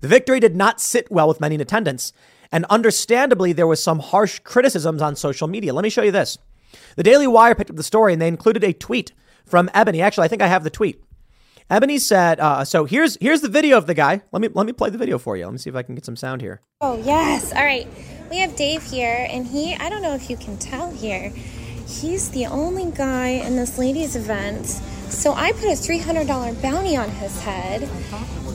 The victory did not sit well with many in attendance, and understandably there was some harsh criticisms on social media. Let me show you this. The Daily Wire picked up the story and they included a tweet from Ebony. Actually, I think I have the tweet. Ebony said, uh, "So here's here's the video of the guy. Let me let me play the video for you. Let me see if I can get some sound here." Oh yes, all right. We have Dave here, and he I don't know if you can tell here he's the only guy in this ladies' event. So I put a $300 bounty on his head.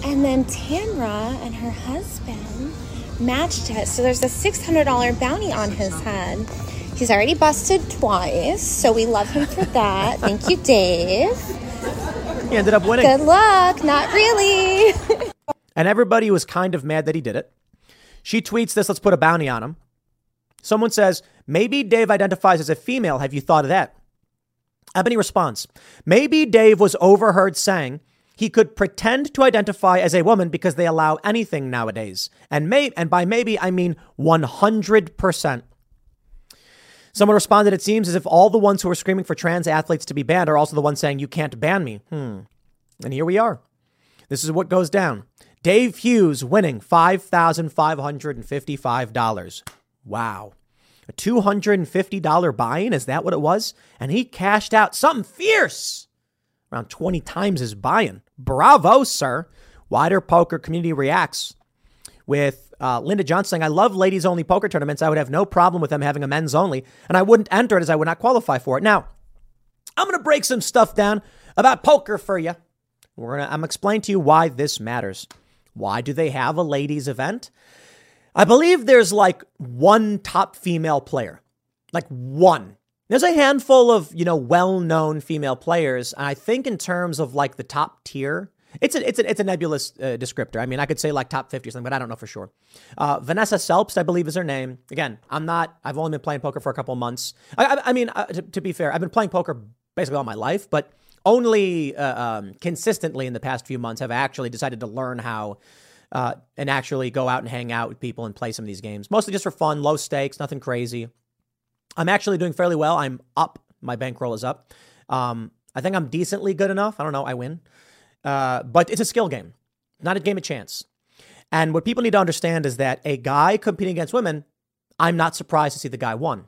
And then Tamra and her husband matched it. So there's a $600 bounty on his head. He's already busted twice, so we love him for that. Thank you, Dave. He ended up winning. Good luck. Not really. and everybody was kind of mad that he did it. She tweets this, let's put a bounty on him. Someone says, maybe Dave identifies as a female. Have you thought of that? Ebony responds, maybe Dave was overheard saying he could pretend to identify as a woman because they allow anything nowadays. And may, and by maybe, I mean 100%. Someone responded, it seems as if all the ones who are screaming for trans athletes to be banned are also the ones saying, you can't ban me. Hmm. And here we are. This is what goes down. Dave Hughes winning $5,555. Wow. A $250 buy in? Is that what it was? And he cashed out something fierce. Around 20 times his buy in. Bravo, sir. Wider Poker Community reacts with uh, Linda Johnson saying, I love ladies only poker tournaments. I would have no problem with them having a men's only, and I wouldn't enter it as I would not qualify for it. Now, I'm going to break some stuff down about poker for you. We're gonna, I'm explaining to you why this matters. Why do they have a ladies event? I believe there's like one top female player, like one. There's a handful of, you know, well-known female players. I think in terms of like the top tier, it's a it's a it's a nebulous uh, descriptor. I mean, I could say like top fifty or something, but I don't know for sure. Uh, Vanessa Selbst, I believe, is her name. Again, I'm not. I've only been playing poker for a couple months. I, I, I mean, uh, to, to, be fair, I've been playing poker basically all my life, but only uh, um, consistently in the past few months have I actually decided to learn how uh, and actually go out and hang out with people and play some of these games. Mostly just for fun, low stakes, nothing crazy. I'm actually doing fairly well. I'm up. My bankroll is up. Um, I think I'm decently good enough. I don't know. I win. Uh, but it's a skill game, not a game of chance. And what people need to understand is that a guy competing against women, I'm not surprised to see the guy won.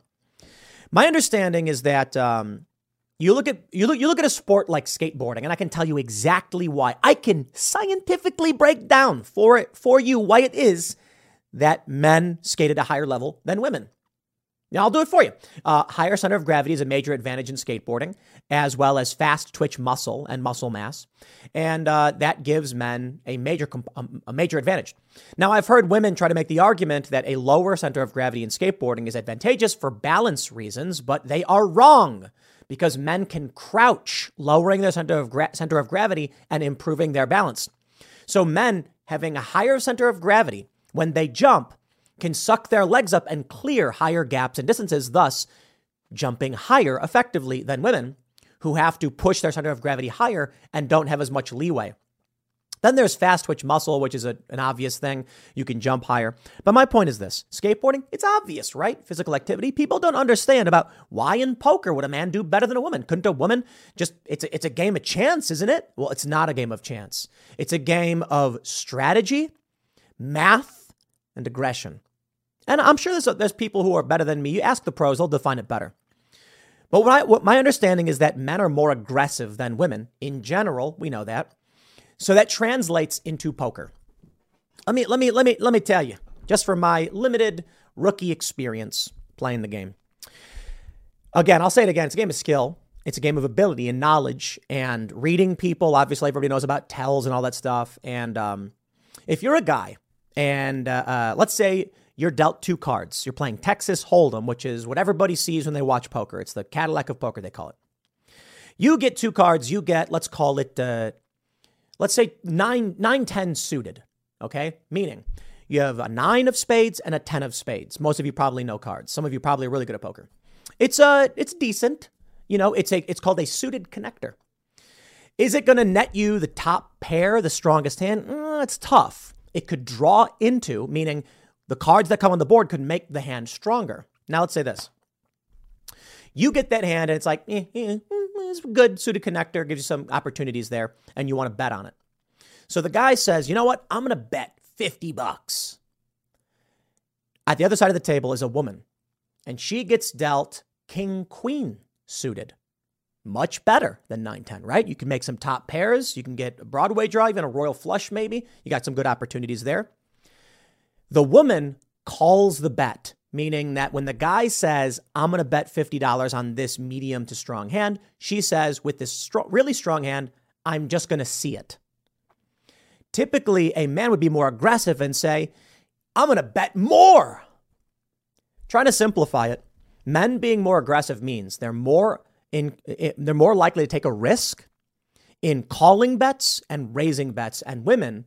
My understanding is that um, you look at you look you look at a sport like skateboarding, and I can tell you exactly why. I can scientifically break down for it for you why it is that men skate at a higher level than women. Now, I'll do it for you. Uh, higher center of gravity is a major advantage in skateboarding, as well as fast twitch muscle and muscle mass, and uh, that gives men a major comp- um, a major advantage. Now, I've heard women try to make the argument that a lower center of gravity in skateboarding is advantageous for balance reasons, but they are wrong because men can crouch, lowering their center of, gra- center of gravity and improving their balance. So, men having a higher center of gravity when they jump can suck their legs up and clear higher gaps and distances, thus jumping higher effectively than women who have to push their center of gravity higher and don't have as much leeway. Then there's fast twitch muscle, which is a, an obvious thing. You can jump higher. But my point is this skateboarding, it's obvious, right? Physical activity. People don't understand about why in poker would a man do better than a woman? Couldn't a woman just, it's a, it's a game of chance, isn't it? Well, it's not a game of chance. It's a game of strategy, math, and aggression. And I'm sure there's, there's people who are better than me. You ask the pros, they'll define it better. But what, I, what my understanding is that men are more aggressive than women. In general, we know that. So that translates into poker. Let me let me let me let me tell you, just from my limited rookie experience playing the game. Again, I'll say it again, it's a game of skill. It's a game of ability and knowledge and reading people. Obviously, everybody knows about tells and all that stuff. And um, if you're a guy and uh, uh, let's say you're dealt two cards, you're playing Texas Hold'em, which is what everybody sees when they watch poker. It's the Cadillac of poker, they call it. You get two cards. You get, let's call it uh, let's say nine, nine, 10 suited. Okay. Meaning you have a nine of spades and a 10 of spades. Most of you probably know cards. Some of you probably are really good at poker. It's uh it's decent. You know, it's a it's called a suited connector. Is it going to net you the top pair, the strongest hand? Mm, it's tough. It could draw into, meaning the cards that come on the board could make the hand stronger. Now let's say this. You get that hand and it's like, eh, eh, it's a good suited connector, gives you some opportunities there, and you want to bet on it. So the guy says, you know what? I'm going to bet 50 bucks. At the other side of the table is a woman, and she gets dealt king queen suited. Much better than 910, right? You can make some top pairs. You can get a Broadway draw, even a royal flush, maybe. You got some good opportunities there. The woman calls the bet meaning that when the guy says, I'm going to bet $50 on this medium to strong hand, she says, with this strong, really strong hand, I'm just going to see it. Typically, a man would be more aggressive and say, I'm going to bet more. Trying to simplify it, Men being more aggressive means they're more in, they're more likely to take a risk in calling bets and raising bets, and women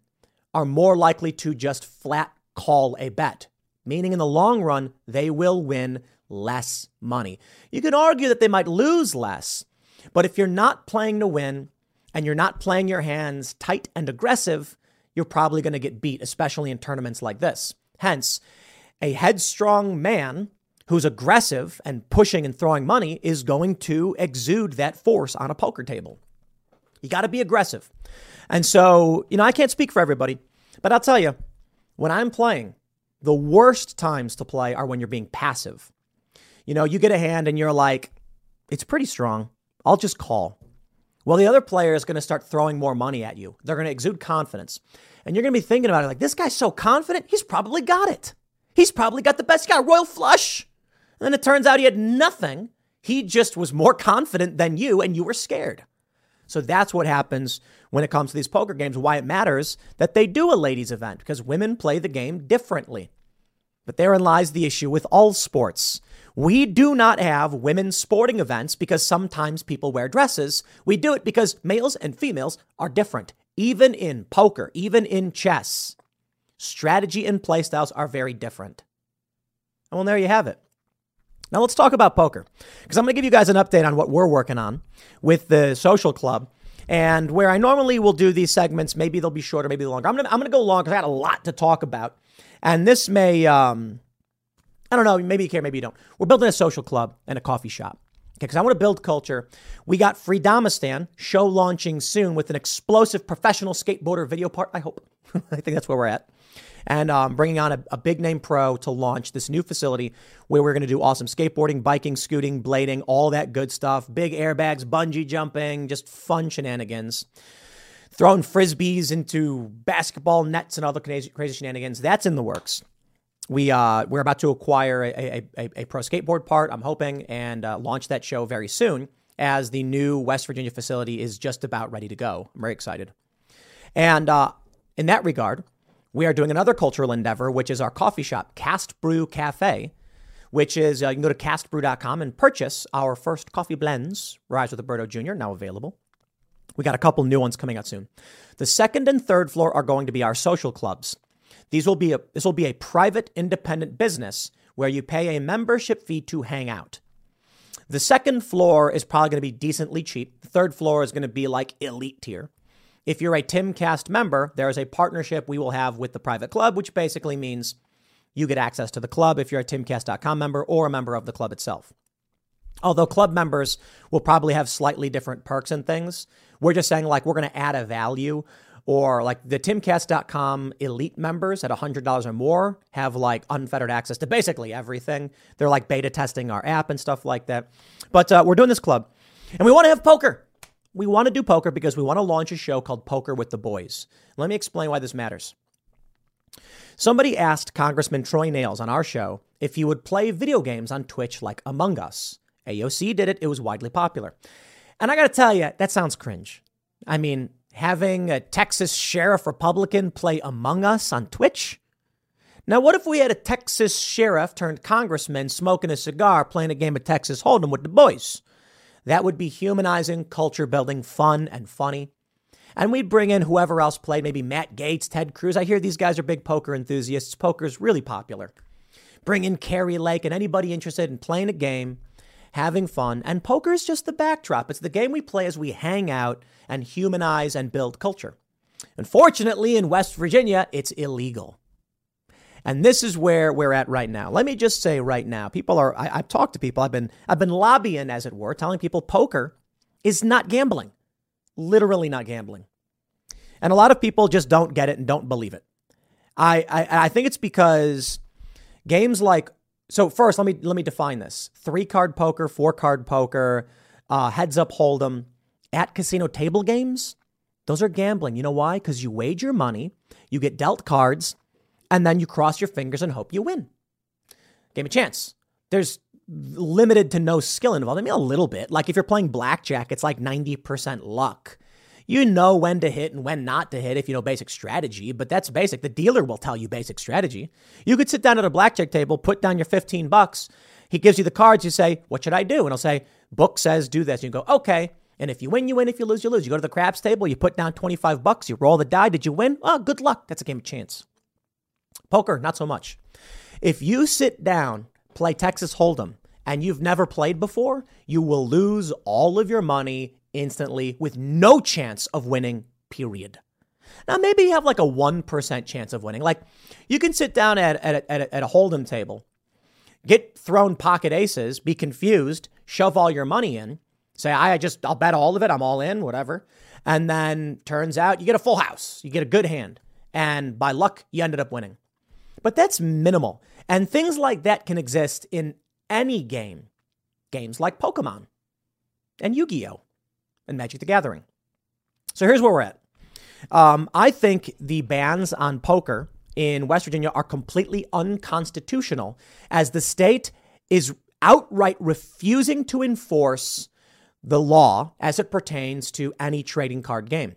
are more likely to just flat call a bet, meaning in the long run, they will win less money. You can argue that they might lose less, but if you're not playing to win and you're not playing your hands tight and aggressive, you're probably going to get beat, especially in tournaments like this. Hence, a headstrong man who's aggressive and pushing and throwing money is going to exude that force on a poker table. You got to be aggressive. And so, you know, I can't speak for everybody, but I'll tell you, when I'm playing, the worst times to play are when you're being passive. You know, you get a hand and you're like, it's pretty strong. I'll just call. Well, the other player is going to start throwing more money at you. They're going to exude confidence. And you're going to be thinking about it like, this guy's so confident, he's probably got it. He's probably got the best. guy, royal flush. And then it turns out he had nothing. He just was more confident than you, and you were scared. So that's what happens when it comes to these poker games, why it matters that they do a ladies' event, because women play the game differently. But therein lies the issue with all sports. We do not have women's sporting events because sometimes people wear dresses. We do it because males and females are different, even in poker, even in chess. Strategy and playstyles are very different. And Well, there you have it. Now let's talk about poker because I'm going to give you guys an update on what we're working on with the social club and where I normally will do these segments. Maybe they'll be shorter, maybe longer. I'm going to, I'm going to go long because I got a lot to talk about. And this may, um, I don't know, maybe you care, maybe you don't. We're building a social club and a coffee shop. Okay, because I want to build culture. We got Freedomistan show launching soon with an explosive professional skateboarder video part. I hope. I think that's where we're at and um, bringing on a, a, big name pro to launch this new facility where we're going to do awesome skateboarding, biking, scooting, blading, all that good stuff. Big airbags, bungee jumping, just fun shenanigans. Throwing frisbees into basketball nets and other crazy, crazy shenanigans. That's in the works. We uh, we're about to acquire a, a, a, a pro skateboard part. I'm hoping and uh, launch that show very soon as the new West Virginia facility is just about ready to go. I'm very excited. And uh, in that regard, we are doing another cultural endeavor, which is our coffee shop, Cast Brew Cafe, which is uh, you can go to castbrew.com and purchase our first coffee blends, Rise with Roberto Jr., now available. We got a couple new ones coming out soon. The second and third floor are going to be our social clubs. These will be a, this will be a private independent business where you pay a membership fee to hang out. The second floor is probably going to be decently cheap. The third floor is going to be like elite tier. If you're a Timcast member, there is a partnership we will have with the private club, which basically means you get access to the club if you're a timcast.com member or a member of the club itself. Although club members will probably have slightly different perks and things, we're just saying like we're going to add a value or like the timcast.com elite members at $100 or more have like unfettered access to basically everything. They're like beta testing our app and stuff like that. But uh, we're doing this club and we want to have poker we want to do poker because we want to launch a show called Poker with the Boys. Let me explain why this matters. Somebody asked Congressman Troy Nehls on our show if he would play video games on Twitch like Among Us. AOC did it, it was widely popular. And I got to tell you, that sounds cringe. I mean, having a Texas sheriff Republican play Among Us on Twitch? Now, what if we had a Texas sheriff turned congressman smoking a cigar playing a game of Texas Hold'em with the boys? That would be humanizing, culture building, fun, and funny. And we'd bring in whoever else played, maybe Matt Gaetz, Ted Cruz. I hear these guys are big poker enthusiasts. Poker's really popular. Bring in Kari Lake and anybody interested in playing a game, having fun. And poker is just the backdrop. It's the game we play as we hang out and humanize and build culture. Unfortunately, in West Virginia, it's illegal. And this is where we're at right now. Let me just say right now, people are, I, have talked to people, I've been, I've been lobbying, as it were, telling people poker is not gambling, literally not gambling. And a lot of people just don't get it and don't believe it. I, I, I think it's because games like, so first, let me, let me define this three card poker, four card poker, uh, heads up hold'em at casino table games. Those are gambling. You know why? Because you wager money, you get dealt cards, and then you cross your fingers and hope you win. Game a chance. There's limited to no skill involved. I mean, a little bit. Like if you're playing blackjack, it's like 90% luck. You know when to hit and when not to hit if you know basic strategy, but that's basic. The dealer will tell you basic strategy. You could sit down at a blackjack table, put down your 15 bucks, He gives you the cards. You say, What should I do? And he'll say, Book says do this. And you go, Okay. And if you win, you win. If you lose, you lose. You go to the craps table, you put down 25 bucks, you roll the die. Did you win? Oh, good luck. That's a game of chance. Poker, not so much. If you sit down, play Texas Hold'em, and you've never played before, you will lose all of your money instantly with no chance of winning, period. Now, maybe you have like a 1% chance of winning. Like you can sit down at, at, at, a, at a Hold'em table, get thrown pocket aces, be confused, shove all your money in, say, I just, I'll bet all of it, I'm all in, whatever. And then turns out you get a full house, you get a good hand. And by luck, you ended up winning. But that's minimal. And things like that can exist in any game. Games like Pokemon and Yu Gi Oh! and Magic the Gathering. So here's where we're at. Um, I think the bans on poker in West Virginia are completely unconstitutional as the state is outright refusing to enforce the law as it pertains to any trading card game.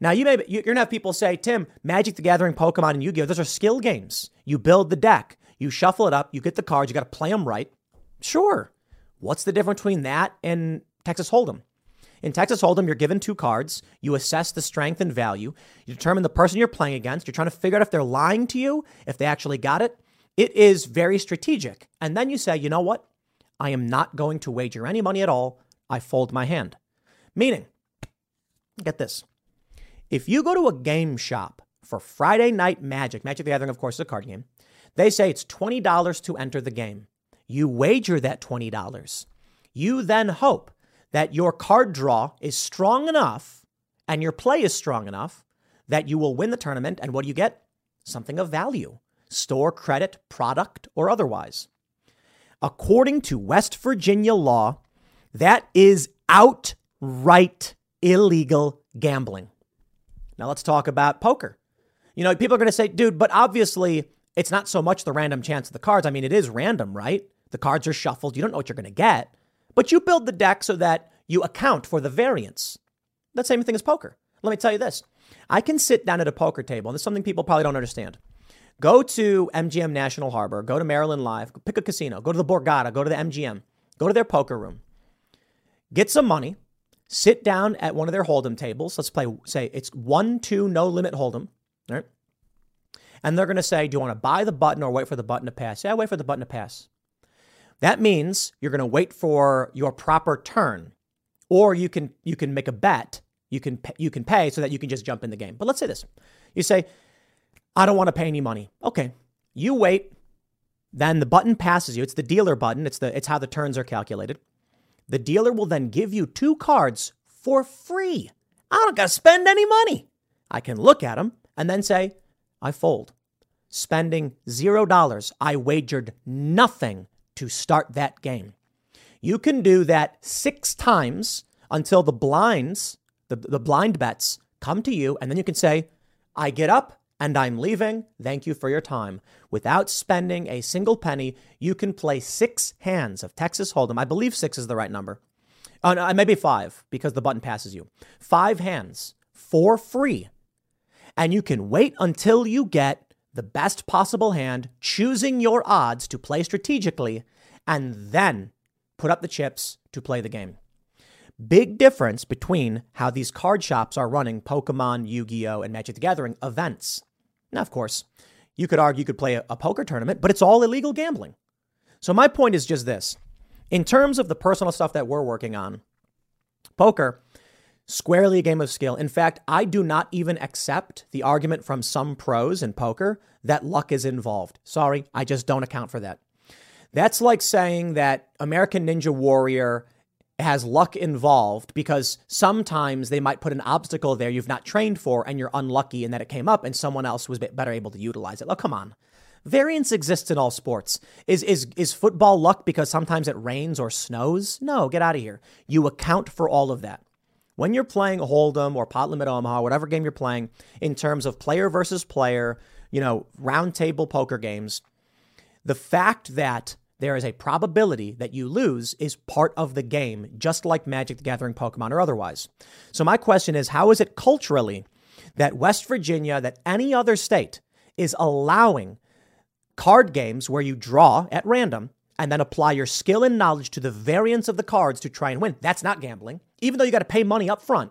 Now, you may you're gonna have people say, Tim, Magic the Gathering, Pokemon, and Yu Gi Oh! Those are skill games. You build the deck, you shuffle it up, you get the cards, you got to play them right. Sure. What's the difference between that and Texas Hold'em? In Texas Hold'em, you're given two cards. You assess the strength and value. You determine the person you're playing against. You're trying to figure out if they're lying to you, if they actually got it. It is very strategic. And then you say, you know what? I am not going to wager any money at all. I fold my hand. Meaning, get this. If you go to a game shop for Friday Night Magic, Magic the Gathering, of course, is a card game, they say it's $20 to enter the game. You wager that $20. You then hope that your card draw is strong enough and your play is strong enough that you will win the tournament. And what do you get? Something of value store credit, product, or otherwise. According to West Virginia law, that is outright illegal gambling. Now let's talk about poker. You know, people are going to say, dude, but obviously it's not so much the random chance of the cards. I mean, it is random, right? The cards are shuffled. You don't know what you're going to get. But you build the deck so that you account for the variance. That same thing as poker. Let me tell you this I can sit down at a poker table, and this is something people probably don't understand. Go to MGM National Harbor, go to Maryland Live, pick a casino, go to the Borgata, go to the MGM, go to their poker room, get some money, sit down at one of their hold'em tables. Let's play, say it's one, two, no limit hold'em. Right? And they're going to say, Do you want to buy the button or wait for the button to pass? Yeah, wait for the button to pass. That means you're going to wait for your proper turn. Or you can you can make a bet. You can you can pay so that you can just jump in the game. But let's say this. You say, I don't want to pay any money. Okay. You wait. Then the button passes you. It's the dealer button. It's the it's how the turns are calculated. The dealer will then give you two cards for free. I don't got to spend any money. I can look at them and then say, I fold. Spending zero dollars. I wagered nothing to start that game. You can do that six times until the blinds, the, the blind bets come to you, and then you can say, I get up and I'm leaving. Thank you for your time. Without spending a single penny, you can play six hands of Texas Hold'em. I believe six is the right number. Oh, no, maybe five because the button passes you. Five hands for free. And you can wait until you get the best possible hand, choosing your odds to play strategically, and then put up the chips to play the game. Big difference between how these card shops are running Pokemon, Yu Gi Oh!, and Magic the Gathering events. Now, of course, you could argue you could play a, a poker tournament, but it's all illegal gambling. So, my point is just this in terms of the personal stuff that we're working on, poker, squarely a game of skill. In fact, I do not even accept the argument from some pros in poker that luck is involved. Sorry, I just don't account for that. That's like saying that American Ninja Warrior has luck involved because sometimes they might put an obstacle there you've not trained for and you're unlucky in that it came up and someone else was better able to utilize it. Oh, come on. Variance exists in all sports. Is, is, is football luck because sometimes it rains or snows? No, get out of here. You account for all of that. When you're playing Hold'em or Pot Limit Omaha, whatever game you're playing, in terms of player versus player, you know, round table poker games, the fact that there is a probability that you lose is part of the game, just like Magic the Gathering, Pokemon, or otherwise. So, my question is how is it culturally that West Virginia, that any other state, is allowing card games where you draw at random and then apply your skill and knowledge to the variance of the cards to try and win. That's not gambling, even though you got to pay money up front.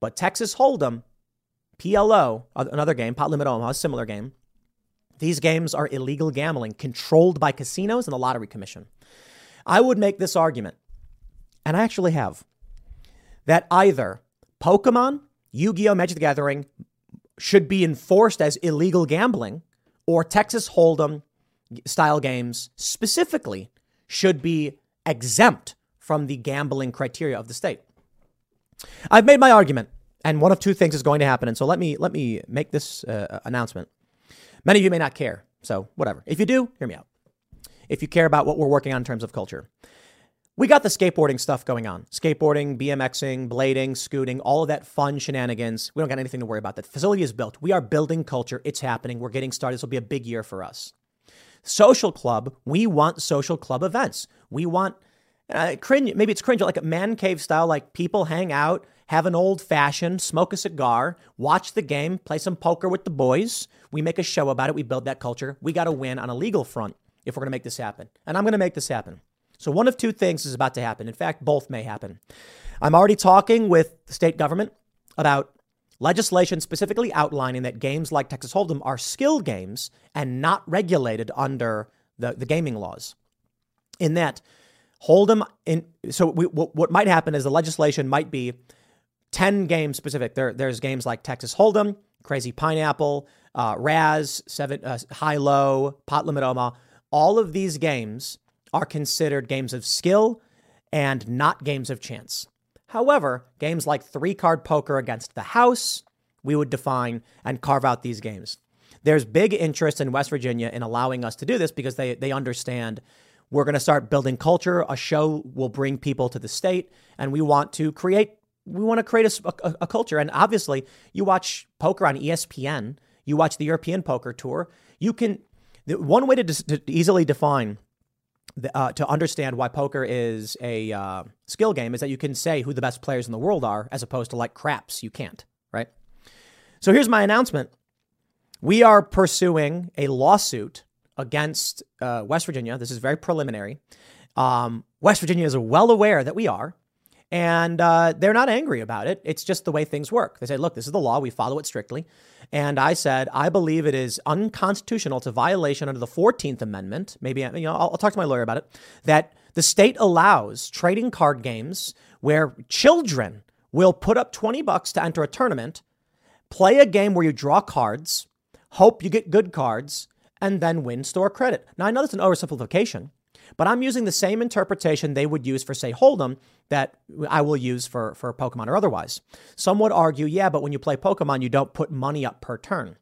But Texas Hold'em, PLO, another game, Pot Limit Omaha, similar game. These games are illegal gambling controlled by casinos and the Lottery Commission. I would make this argument, and I actually have, that either Pokemon, Yu Gi Oh! Magic the Gathering should be enforced as illegal gambling, or Texas Hold'em style games specifically should be exempt from the gambling criteria of the state. I've made my argument, and one of two things is going to happen. And so let me let me make this uh, announcement. Many of you may not care, so whatever. If you do, hear me out. If you care about what we're working on in terms of culture, we got the skateboarding stuff going on. Skateboarding, BMXing, blading, scooting, all of that fun shenanigans. We don't got anything to worry about. The facility is built. We are building culture. It's happening. We're getting started. This will be a big year for us. Social club, we want social club events. We want uh, cringe, maybe it's cringe, like a man cave style, like people hang out, have an old fashioned, smoke a cigar, watch the game, play some poker with the boys. We make a show about it. We build that culture. We got to win on a legal front if we're going to make this happen. And I'm going to make this happen. So one of two things is about to happen. In fact, both may happen. I'm already talking with the state government about legislation specifically outlining that games like Texas Hold'em are skill games and not regulated under the, the gaming laws. In that, Hold'em in. So we, what, what might happen is the legislation might be 10 games specific. There, there's games like Texas Hold'em, Crazy Pineapple, uh, Razz, seven, uh, High Low, Pot Limit Omaha. All of these games are considered games of skill and not games of chance. However, games like three card poker against the house, we would define and carve out these games. There's big interest in West Virginia in allowing us to do this because they, they understand we're going to start building culture. A show will bring people to the state, and we want to create. We want to create a, a, a culture. And obviously, you watch poker on ESPN. You watch the European Poker Tour. You can. One way to, to easily define uh, to understand why poker is a uh, skill game is that you can say who the best players in the world are, as opposed to like craps. You can't, right? So here's my announcement. We are pursuing a lawsuit against uh, West Virginia. This is very preliminary. Um, West Virginia is well aware that we are, and uh, they're not angry about it. It's just the way things work. They say, look, this is the law. We follow it strictly. And I said, I believe it is unconstitutional. It's a violation under the 14th Amendment. Maybe, you know, I'll, I'll talk to my lawyer about it. That the state allows trading card games where children will put up 20 bucks to enter a tournament, play a game where you draw cards, hope you get good cards, and then win store credit. Now, I know that's an oversimplification, but I'm using the same interpretation they would use for, say, Hold'em that I will use for, for Pokemon or otherwise. Some would argue, yeah, but when you play Pokemon, you don't put money up per turn.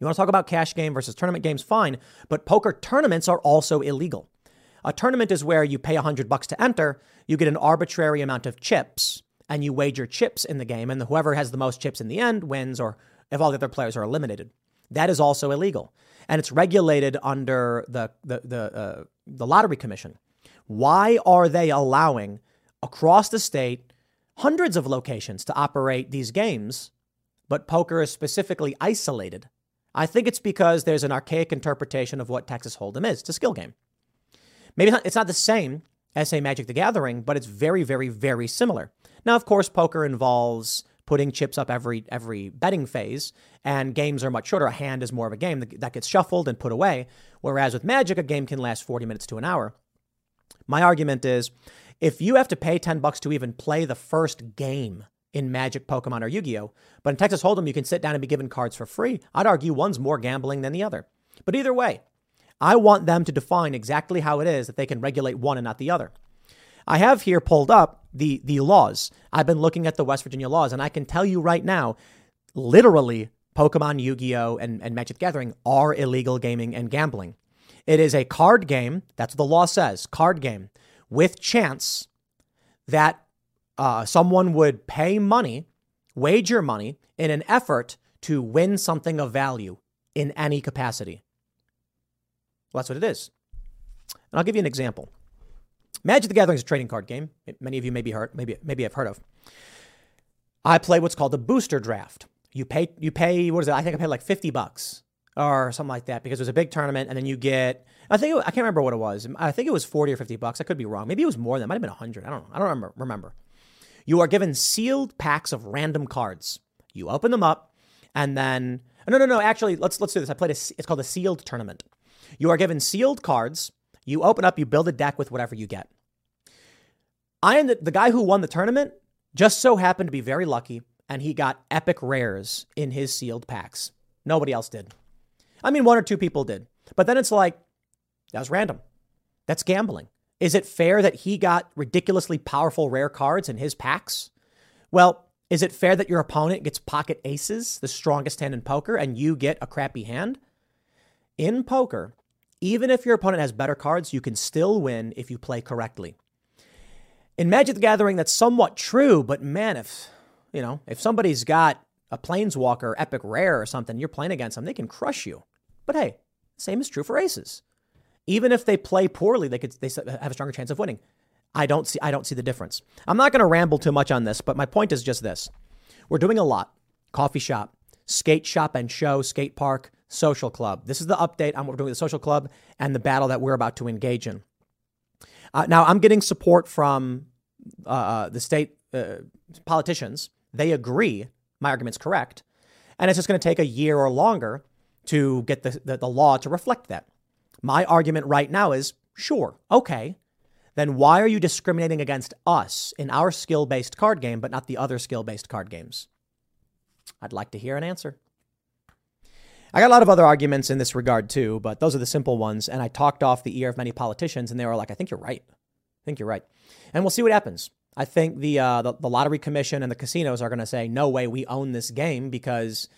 You want to talk about cash game versus tournament games? Fine, but poker tournaments are also illegal. A tournament is where you pay 100 bucks to enter, you get an arbitrary amount of chips, and you wager chips in the game, and whoever has the most chips in the end wins, or if all the other players are eliminated. That is also illegal and it's regulated under the the the, uh, the lottery commission. Why are they allowing across the state hundreds of locations to operate these games, but poker is specifically isolated? I think it's because there's an archaic interpretation of what Texas Hold'em is. It's a skill game. Maybe it's not, it's not the same as say Magic the Gathering, but it's very, very, very similar. Now, of course, poker involves putting chips up every every betting phase, and games are much shorter. A hand is more of a game that gets shuffled and put away, whereas with Magic, a game can last 40 minutes to an hour. My argument is if you have to pay 10 bucks to even play the first game in Magic, Pokemon, or Yu Gi Oh! But in Texas Hold'em, you can sit down and be given cards for free. I'd argue one's more gambling than the other. But either way, I want them to define exactly how it is that they can regulate one and not the other. I have here pulled up the, the laws. I've been looking at the West Virginia laws, and I can tell you right now, literally, Pokemon, Yu Gi Oh!, and, and Magic Gathering are illegal gaming and gambling. It is a card game. That's what the law says card game with chance that uh, someone would pay money, wager money, in an effort to win something of value in any capacity. Well, that's what it is. And I'll give you an example. Magic the Gathering is a trading card game. Many of you may be heard, maybe maybe have heard of. I play what's called a booster draft. You pay you pay what is it? I think I paid like fifty bucks or something like that because it was a big tournament, and then you get I think it, I can't remember what it was. I think it was forty or fifty bucks. I could be wrong. Maybe it was more than. It might have been hundred. I don't know. I don't remember. Remember. You are given sealed packs of random cards. You open them up, and then no no no. Actually, let's let's do this. I played a. It's called a sealed tournament. You are given sealed cards. You open up. You build a deck with whatever you get. I am the, the guy who won the tournament. Just so happened to be very lucky, and he got epic rares in his sealed packs. Nobody else did. I mean, one or two people did. But then it's like, that was random. That's gambling. Is it fair that he got ridiculously powerful rare cards in his packs? Well, is it fair that your opponent gets pocket aces, the strongest hand in poker, and you get a crappy hand? In poker, even if your opponent has better cards, you can still win if you play correctly. In Magic the Gathering, that's somewhat true, but man, if you know, if somebody's got a Planeswalker Epic Rare or something, you're playing against them, they can crush you. But hey, same is true for aces. Even if they play poorly, they could they have a stronger chance of winning. I don't see I don't see the difference. I'm not going to ramble too much on this, but my point is just this. We're doing a lot. Coffee shop, skate shop and show, skate park, social club. This is the update on what we're doing with the social club and the battle that we're about to engage in. Uh, now, I'm getting support from uh, uh, the state uh, politicians. They agree my argument's correct. And it's just going to take a year or longer to get the, the, the law to reflect that. My argument right now is sure, okay. Then why are you discriminating against us in our skill based card game, but not the other skill based card games? I'd like to hear an answer. I got a lot of other arguments in this regard too, but those are the simple ones. And I talked off the ear of many politicians, and they were like, I think you're right. I think you're right. And we'll see what happens. I think the, uh, the, the lottery commission and the casinos are going to say, no way, we own this game because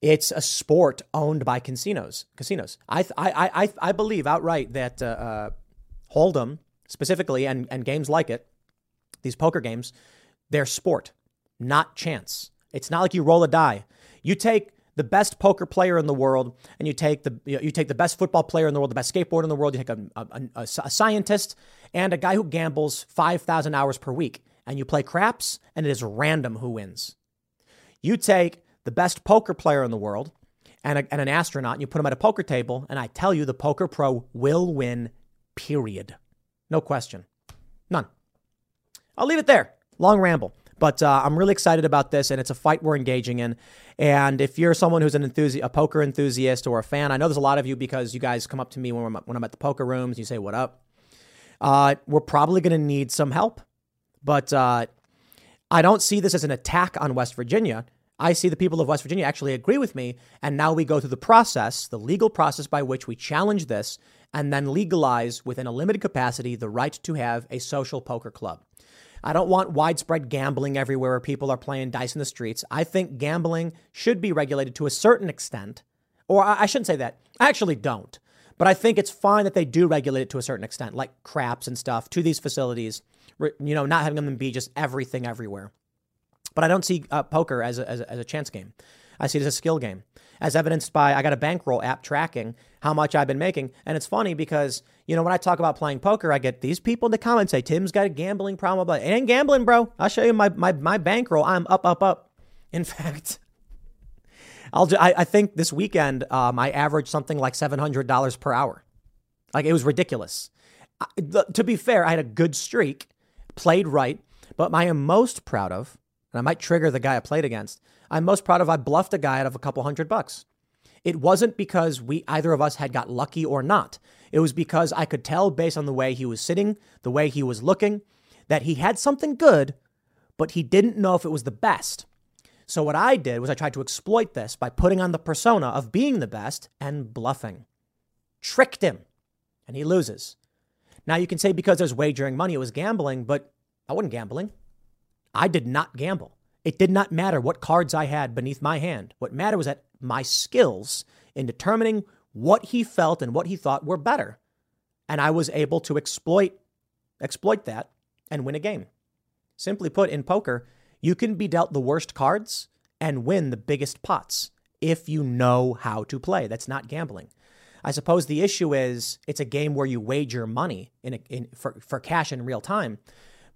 it's a sport owned by casinos. Casinos. I I I I believe outright that uh, uh, Hold'em specifically and and games like it, these poker games, they're sport, not chance. It's not like you roll a die. You take the best poker player in the world, and you take the you, know, you take the best football player in the world, the best skateboarder in the world. You take a, a, a, a scientist and a guy who gambles five thousand hours per week, and you play craps, and it is random who wins. You take the best poker player in the world and, and an astronaut, and you put them at a poker table, and I tell you, the poker pro will win. Period. No question. None. I'll leave it there. Long ramble. But uh, I'm really excited about this, and it's a fight we're engaging in. And if you're someone who's an enthusiast, a poker enthusiast or a fan, I know there's a lot of you because you guys come up to me when I'm, when I'm at the poker rooms. And you say, "What up?" Uh, we're probably going to need some help, but uh, I don't see this as an attack on West Virginia. I see the people of West Virginia actually agree with me, and now we go through the process, the legal process by which we challenge this and then legalize within a limited capacity the right to have a social poker club. I don't want widespread gambling everywhere where people are playing dice in the streets. I think gambling should be regulated to a certain extent. Or I shouldn't say that. I actually don't. But I think it's fine that they do regulate it to a certain extent, like craps and stuff, to these facilities, you know, not having them be just everything everywhere. But I don't see uh, poker as a, as, a, as a chance game. I see it as a skill game, as evidenced by I got a bankroll app tracking how much I've been making. And it's funny because, you know, when I talk about playing poker, I get these people in the comments say, Tim's got a gambling problem. But it ain't gambling, bro. I'll show you my, my, my bankroll. I'm up, up, up. In fact, I'll do, I, I think this weekend um, I averaged something like $700 per hour. Like it was ridiculous. I, the, to be fair, I had a good streak, played right. But I am most proud of, and I might trigger the guy I played against, I'm most proud of I bluffed a guy out of a couple hundred bucks. It wasn't because we either of us had got lucky or not. It was because I could tell based on the way he was sitting, the way he was looking, that he had something good, but he didn't know if it was the best. So what I did was I tried to exploit this by putting on the persona of being the best and bluffing. Tricked him, and he loses. Now you can say because there's wagering money, it was gambling, but I wasn't gambling. I did not gamble. It did not matter what cards I had beneath my hand. What mattered was that my skills in determining what he felt and what he thought were better. And I was able to exploit exploit that and win a game. Simply put, in poker, you can be dealt the worst cards and win the biggest pots if you know how to play. That's not gambling. I suppose the issue is it's a game where you wager money in, a, in for, for cash in real time.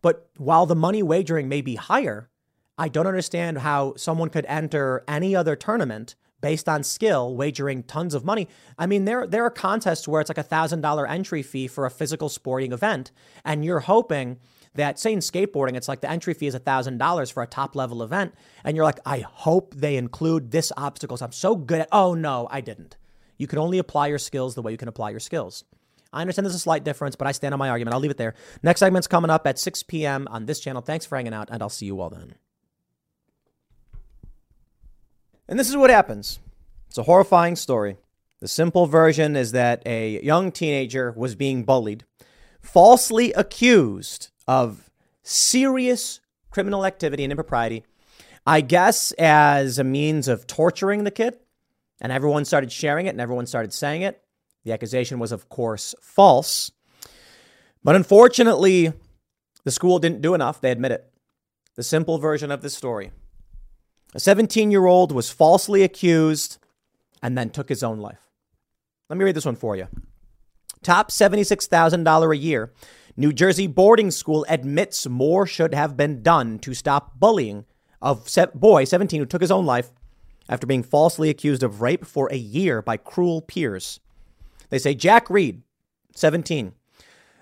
But while the money wagering may be higher, I don't understand how someone could enter any other tournament based on skill, wagering tons of money. I mean, there there are contests where it's like a thousand dollar entry fee for a physical sporting event, and you're hoping that say in skateboarding, it's like the entry fee is a thousand dollars for a top level event, and you're like, I hope they include this obstacle. So I'm so good at. Oh no, I didn't. You can only apply your skills the way you can apply your skills. I understand there's a slight difference, but I stand on my argument. I'll leave it there. Next segment's coming up at 6 p.m. on this channel. Thanks for hanging out, and I'll see you all then. And this is what happens. It's a horrifying story. The simple version is that a young teenager was being bullied, falsely accused of serious criminal activity and impropriety, I guess as a means of torturing the kid. And everyone started sharing it and everyone started saying it. The accusation was, of course, false. But unfortunately, the school didn't do enough. They admit it. The simple version of this story a 17 year old was falsely accused and then took his own life. Let me read this one for you. Top $76,000 a year. New Jersey boarding school admits more should have been done to stop bullying of boy 17 who took his own life after being falsely accused of rape for a year by cruel peers. They say Jack Reed, 17,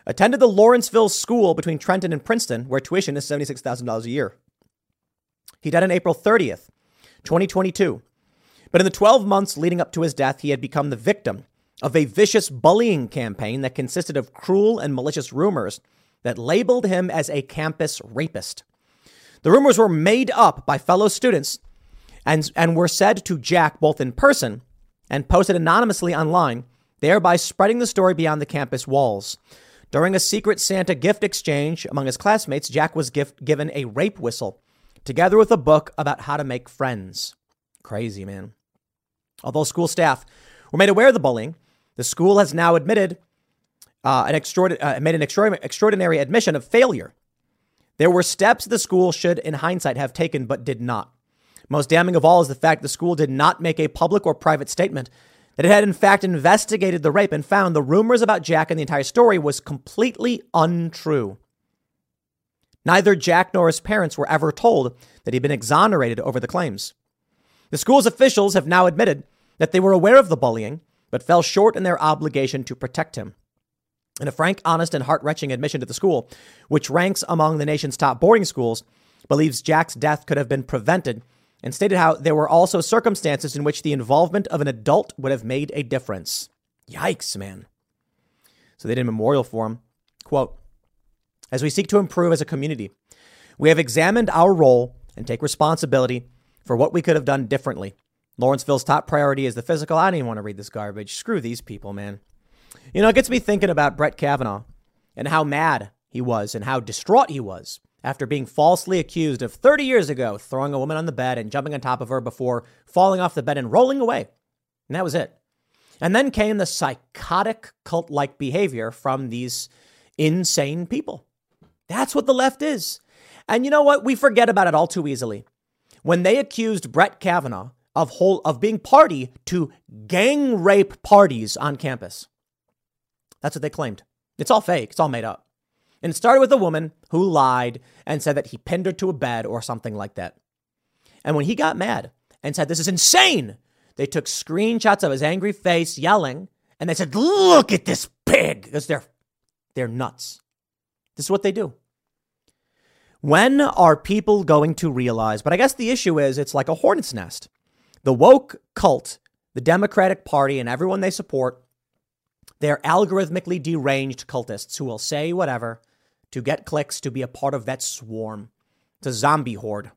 attended the Lawrenceville School between Trenton and Princeton, where tuition is $76,000 a year. He died on April 30th, 2022. But in the 12 months leading up to his death, he had become the victim of a vicious bullying campaign that consisted of cruel and malicious rumors that labeled him as a campus rapist. The rumors were made up by fellow students and, and were said to Jack both in person and posted anonymously online, thereby spreading the story beyond the campus walls. During a secret Santa gift exchange among his classmates, Jack was gift, given a rape whistle together with a book about how to make friends. Crazy, man. Although school staff were made aware of the bullying, the school has now admitted uh, an extraordinary, uh, made an extraordinary admission of failure. There were steps the school should, in hindsight, have taken but did not. Most damning of all is the fact the school did not make a public or private statement that it had in fact investigated the rape and found the rumors about Jack and the entire story was completely untrue. Neither Jack nor his parents were ever told that he'd been exonerated over the claims. The school's officials have now admitted that they were aware of the bullying, but fell short in their obligation to protect him. In a frank, honest, and heart wrenching admission to the school, which ranks among the nation's top boarding schools, believes Jack's death could have been prevented and stated how there were also circumstances in which the involvement of an adult would have made a difference. Yikes, man. So they did a memorial for him. Quote As we seek to improve as a community, we have examined our role and take responsibility for what we could have done differently. Lawrenceville's top priority is the physical. I don't even want to read this garbage. Screw these people, man. You know, it gets me thinking about Brett Kavanaugh and how mad he was and how distraught he was after being falsely accused of 30 years ago throwing a woman on the bed and jumping on top of her before falling off the bed and rolling away. And that was it. And then came the psychotic cult like behavior from these insane people. That's what the left is. And you know what? We forget about it all too easily. When they accused Brett Kavanaugh of whole of being party to gang rape parties on campus. That's what they claimed. It's all fake. It's all made up. And it started with a woman who lied and said that he pinned her to a bed or something like that. And when he got mad and said, This is insane, they took screenshots of his angry face yelling and they said, Look at this pig, because they're, they're nuts. This is what they do. When are people going to realize? But I guess the issue is it's like a hornet's nest. The woke cult, the Democratic Party, and everyone they support, they're algorithmically deranged cultists who will say whatever to get clicks to be a part of that swarm. It's a zombie horde.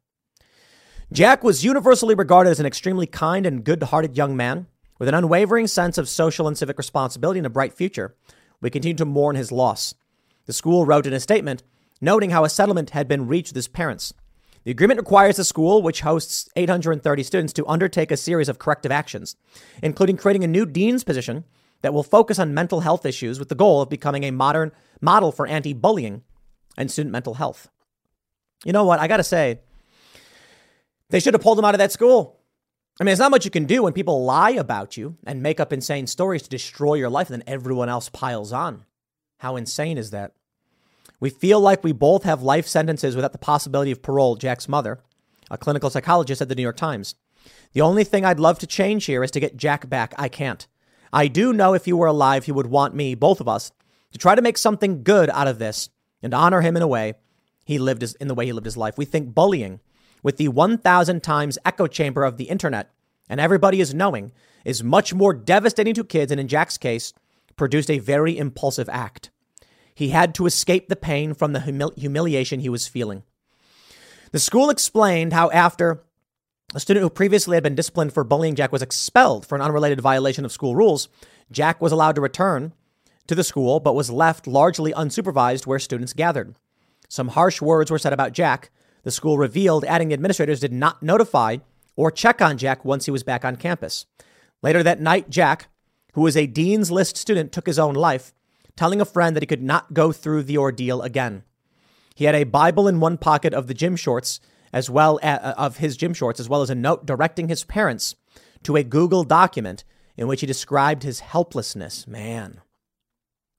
Jack was universally regarded as an extremely kind and good hearted young man with an unwavering sense of social and civic responsibility and a bright future. We continue to mourn his loss. The school wrote in a statement noting how a settlement had been reached with his parents. The agreement requires the school, which hosts 830 students, to undertake a series of corrective actions, including creating a new dean's position that will focus on mental health issues with the goal of becoming a modern model for anti bullying and student mental health. You know what? I got to say, they should have pulled him out of that school. I mean, there's not much you can do when people lie about you and make up insane stories to destroy your life and then everyone else piles on. How insane is that? We feel like we both have life sentences without the possibility of parole, Jack's mother, a clinical psychologist at the New York Times. The only thing I'd love to change here is to get Jack back. I can't. I do know if he were alive, he would want me, both of us, to try to make something good out of this and honor him in a way he lived his, in the way he lived his life. We think bullying with the 1,000 times echo chamber of the internet, and everybody is knowing, is much more devastating to kids, and in Jack's case, produced a very impulsive act. He had to escape the pain from the humili- humiliation he was feeling. The school explained how, after a student who previously had been disciplined for bullying Jack was expelled for an unrelated violation of school rules, Jack was allowed to return to the school but was left largely unsupervised where students gathered. Some harsh words were said about Jack. The school revealed, adding the administrators did not notify or check on Jack once he was back on campus. Later that night, Jack, who was a Dean's List student, took his own life, telling a friend that he could not go through the ordeal again. He had a Bible in one pocket of the gym shorts, as well as, uh, of his gym shorts, as well as a note directing his parents to a Google document in which he described his helplessness. Man,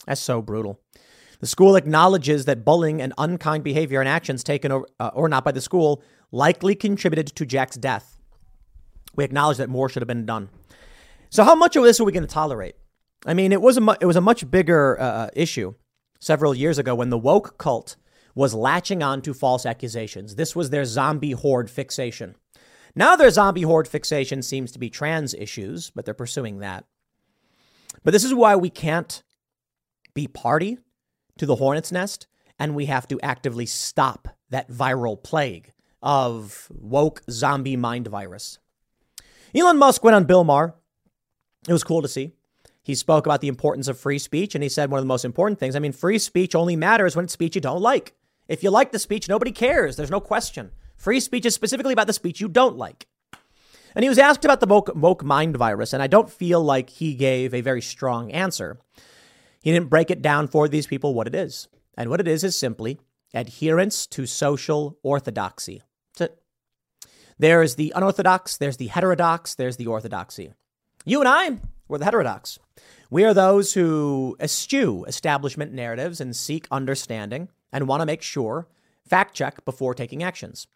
that's so brutal. The school acknowledges that bullying and unkind behavior and actions taken or, uh, or not by the school likely contributed to Jack's death. We acknowledge that more should have been done. So, how much of this are we going to tolerate? I mean, it was a mu- it was a much bigger uh, uh, issue several years ago when the woke cult was latching on to false accusations. This was their zombie horde fixation. Now their zombie horde fixation seems to be trans issues, but they're pursuing that. But this is why we can't be party to the hornet's nest and we have to actively stop that viral plague of woke zombie mind virus. Elon Musk went on Bill Maher. It was cool to see. He spoke about the importance of free speech, and he said one of the most important things. I mean, free speech only matters when it's speech you don't like. If you like the speech, nobody cares. There's no question. Free speech is specifically about the speech you don't like. And he was asked about the woke, woke mind virus, and I don't feel like he gave a very strong answer. He didn't break it down for these people what it is. And what it is is simply adherence to social orthodoxy. That's it. There's the unorthodox, there's the heterodox, there's the orthodoxy. You and I, we're the heterodox. We are those who eschew establishment narratives and seek understanding and want to make sure, fact check before taking actions.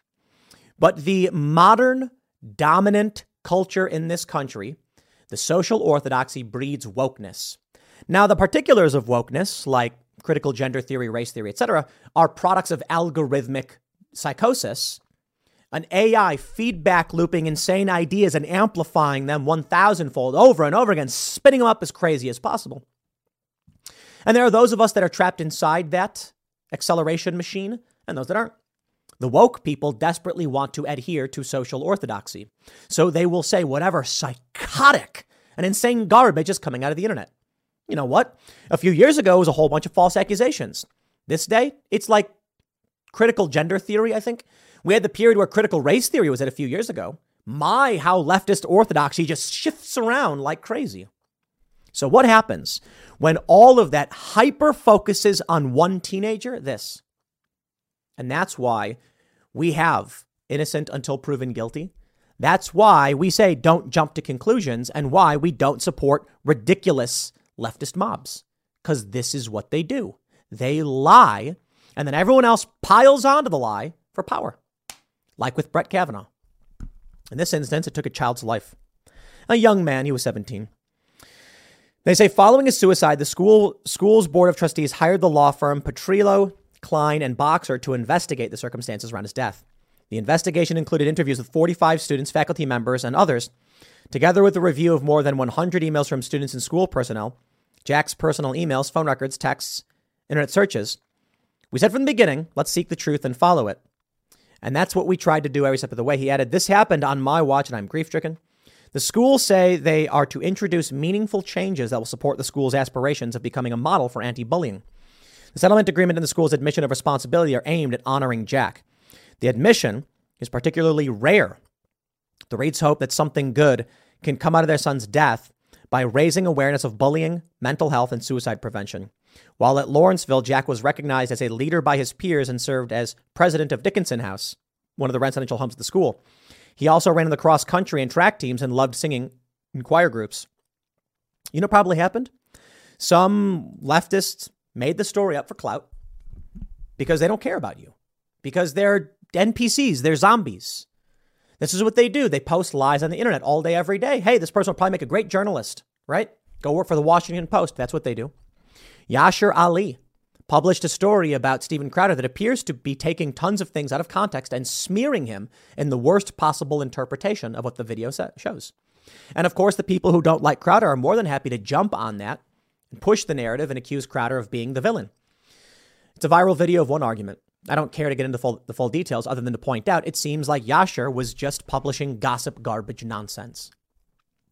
But the modern dominant culture in this country, the social orthodoxy breeds wokeness. Now, the particulars of wokeness, like critical gender theory, race theory, etc., are products of algorithmic psychosis an AI feedback looping insane ideas and amplifying them 1,000 fold over and over again, spinning them up as crazy as possible. And there are those of us that are trapped inside that acceleration machine and those that aren't. The woke people desperately want to adhere to social orthodoxy. So they will say whatever psychotic and insane garbage is coming out of the internet. You know what? A few years ago, it was a whole bunch of false accusations. This day, it's like critical gender theory, I think. We had the period where critical race theory was at a few years ago. My, how leftist orthodoxy just shifts around like crazy. So, what happens when all of that hyper focuses on one teenager? This. And that's why we have innocent until proven guilty. That's why we say don't jump to conclusions and why we don't support ridiculous leftist mobs. Because this is what they do. They lie, and then everyone else piles onto the lie for power like with Brett Kavanaugh. In this instance, it took a child's life. A young man, he was 17. They say following his suicide, the school school's board of trustees hired the law firm Petrillo, Klein, and Boxer to investigate the circumstances around his death. The investigation included interviews with 45 students, faculty members, and others, together with a review of more than 100 emails from students and school personnel, Jack's personal emails, phone records, texts, internet searches. We said from the beginning, let's seek the truth and follow it. And that's what we tried to do every step of the way. He added, This happened on my watch and I'm grief stricken. The schools say they are to introduce meaningful changes that will support the school's aspirations of becoming a model for anti bullying. The settlement agreement and the school's admission of responsibility are aimed at honoring Jack. The admission is particularly rare. The Reeds hope that something good can come out of their son's death by raising awareness of bullying, mental health, and suicide prevention. While at Lawrenceville, Jack was recognized as a leader by his peers and served as president of Dickinson House, one of the residential homes of the school. He also ran in the cross country and track teams and loved singing in choir groups. You know, probably happened. Some leftists made the story up for clout because they don't care about you, because they're NPCs, they're zombies. This is what they do. They post lies on the internet all day, every day. Hey, this person will probably make a great journalist, right? Go work for the Washington Post. That's what they do. Yashar Ali published a story about Steven Crowder that appears to be taking tons of things out of context and smearing him in the worst possible interpretation of what the video shows. And of course, the people who don't like Crowder are more than happy to jump on that and push the narrative and accuse Crowder of being the villain. It's a viral video of one argument. I don't care to get into full, the full details other than to point out it seems like Yashar was just publishing gossip garbage nonsense.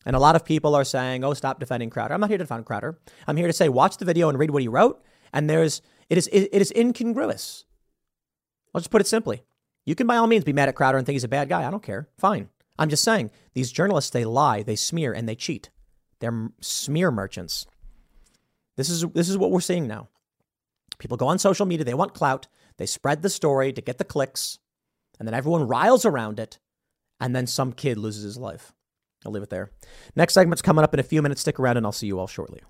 And a lot of people are saying, oh, stop defending Crowder. I'm not here to defend Crowder. I'm here to say, watch the video and read what he wrote and there's it is it, is incongruous. I'll just put it simply. You can by all means be mad at Crowder and think he's a bad guy. I don't care. Fine. I'm just saying these journalists they lie, they smear, and they cheat. They're smear merchants. This is this is what we're seeing now. People go on social media, they want clout, they spread the story to get the clicks, and then everyone riles around it, and then some kid loses his life. I'll leave it there. Next segment's coming up in a few minutes. Stick around and I'll see you all shortly.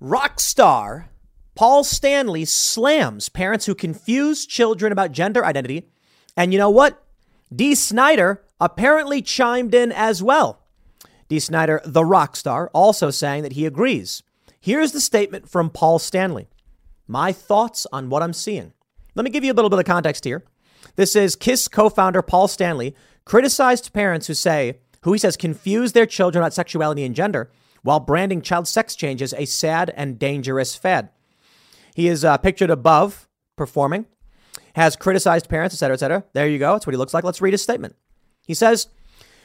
Rock star Paul Stanley slams parents who confuse children about gender identity. And you know what? Dee Snider apparently chimed in as well. Dee Snider, the rock star, also saying that he agrees. Here's the statement from Paul Stanley My thoughts on what I'm seeing. Let me give you a little bit of context here. This is Kiss co founder Paul Stanley criticized parents who say, who he says confuse their children about sexuality and gender while branding child sex changes a sad and dangerous fad. He is uh, pictured above performing, has criticized parents, etc., etc. There you go. That's what he looks like. Let's read his statement. He says,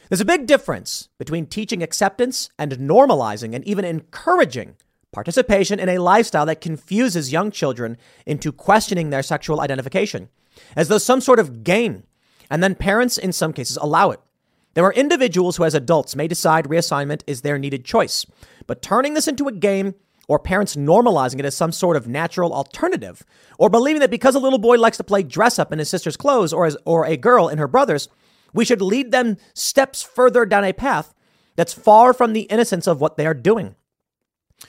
There's a big difference between teaching acceptance and normalizing and even encouraging participation in a lifestyle that confuses young children into questioning their sexual identification as though some sort of game, and then parents, in some cases, allow it. There are individuals who, as adults, may decide reassignment is their needed choice. But turning this into a game or parents normalizing it as some sort of natural alternative, or believing that because a little boy likes to play dress up in his sister's clothes or, as, or a girl in her brother's, we should lead them steps further down a path that's far from the innocence of what they are doing.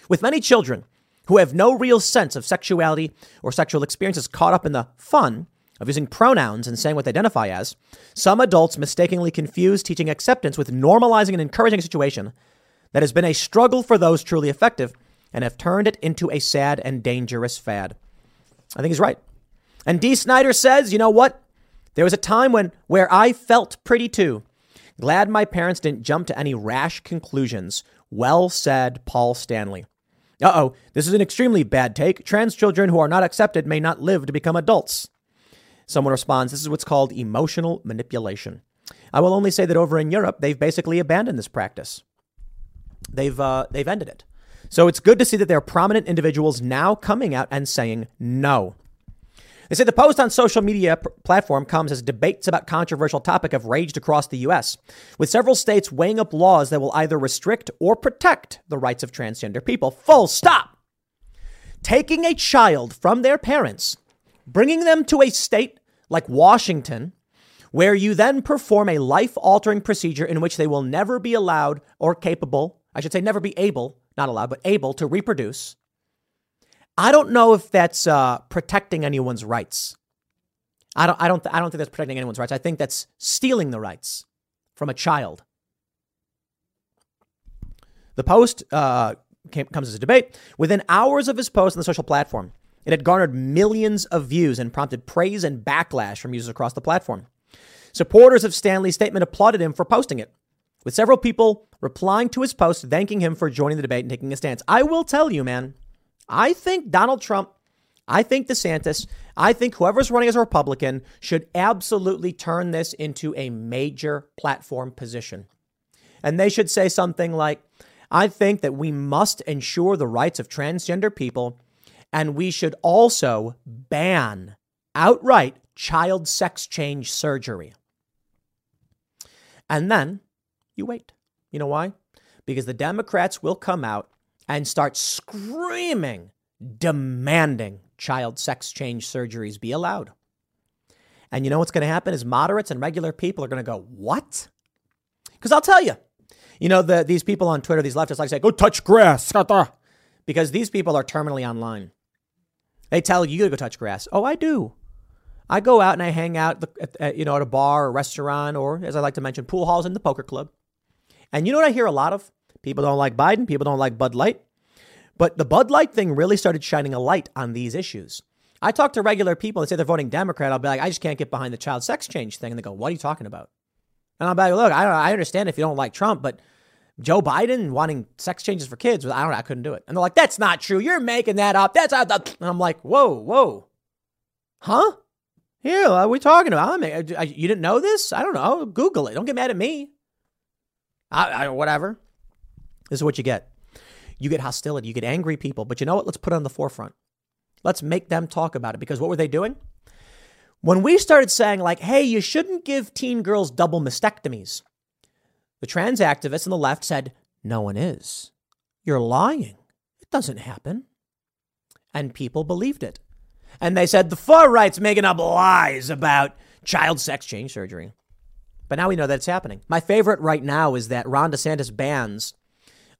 With many children who have no real sense of sexuality or sexual experiences caught up in the fun, of using pronouns and saying what they identify as, some adults mistakenly confuse teaching acceptance with normalizing and encouraging a situation that has been a struggle for those truly effective and have turned it into a sad and dangerous fad. I think he's right. And Dee Snider says, you know what? There was a time when where I felt pretty too. Glad my parents didn't jump to any rash conclusions. Well said, Paul Stanley. Uh oh, this is an extremely bad take. Trans children who are not accepted may not live to become adults. Someone responds, This is what's called emotional manipulation. I will only say that over in Europe, they've basically abandoned this practice. They've, uh, they've ended it. So it's good to see that there are prominent individuals now coming out and saying no. They say the post on social media platform comes as debates about controversial topic have raged across the U.S., with several states weighing up laws that will either restrict or protect the rights of transgender people. Full stop. Taking a child from their parents bringing them to a state like Washington, where you then perform a life altering procedure in which they will never be allowed or capable, I should say, never be able, not allowed, but able to reproduce. I don't know if that's uh, protecting anyone's rights. I don't, I, don't, I don't think that's protecting anyone's rights. I think that's stealing the rights from a child. The post uh, came, comes as a debate. Within hours of his post on the social platform, it had garnered millions of views and prompted praise and backlash from users across the platform. Supporters of Stanley's statement applauded him for posting it, with several people replying to his post thanking him for joining the debate and taking a stance. I will tell you, man, I think Donald Trump, I think DeSantis, I think whoever's running as a Republican should absolutely turn this into a major platform position. And they should say something like, I think that we must ensure the rights of transgender people and we should also ban outright child sex change surgery. And then you wait. You know why? Because the Democrats will come out and start screaming, demanding child sex change surgeries be allowed. And you know what's going to happen is moderates and regular people are going to go, What? Because I'll tell you, you know, the, these people on Twitter, these leftists like say, Go touch grass. Because these people are terminally online. They tell you you gotta go touch grass. Oh, I do. I go out and I hang out, at, at, you know, at a bar or restaurant, or as I like to mention, pool halls and the poker club. And you know what I hear a lot of? People don't like Biden. People don't like Bud Light. But the Bud Light thing really started shining a light on these issues. I talk to regular people that say they're voting Democrat. I'll be like, I just can't get behind the child sex change thing. And they go, What are you talking about? And I'll be like, Look, I, I understand if you don't like Trump, but Joe Biden wanting sex changes for kids, I don't know, I couldn't do it. And they're like, That's not true. You're making that up. That's not. And I'm like, Whoa, whoa. Huh? Here, what are we talking about? I you didn't know this? I don't know. Google it. Don't get mad at me. I, I, whatever. This is what you get. You get hostility. You get angry people. But you know what? Let's put it on the forefront. Let's make them talk about it because what were they doing? When we started saying, like, hey, you shouldn't give teen girls double mastectomies, the trans activists on the left said, no one is. You're lying. It doesn't happen. And people believed it. And they said the far right's making up lies about child sex change surgery. But now we know that it's happening. My favorite right now is that Ron DeSantis bans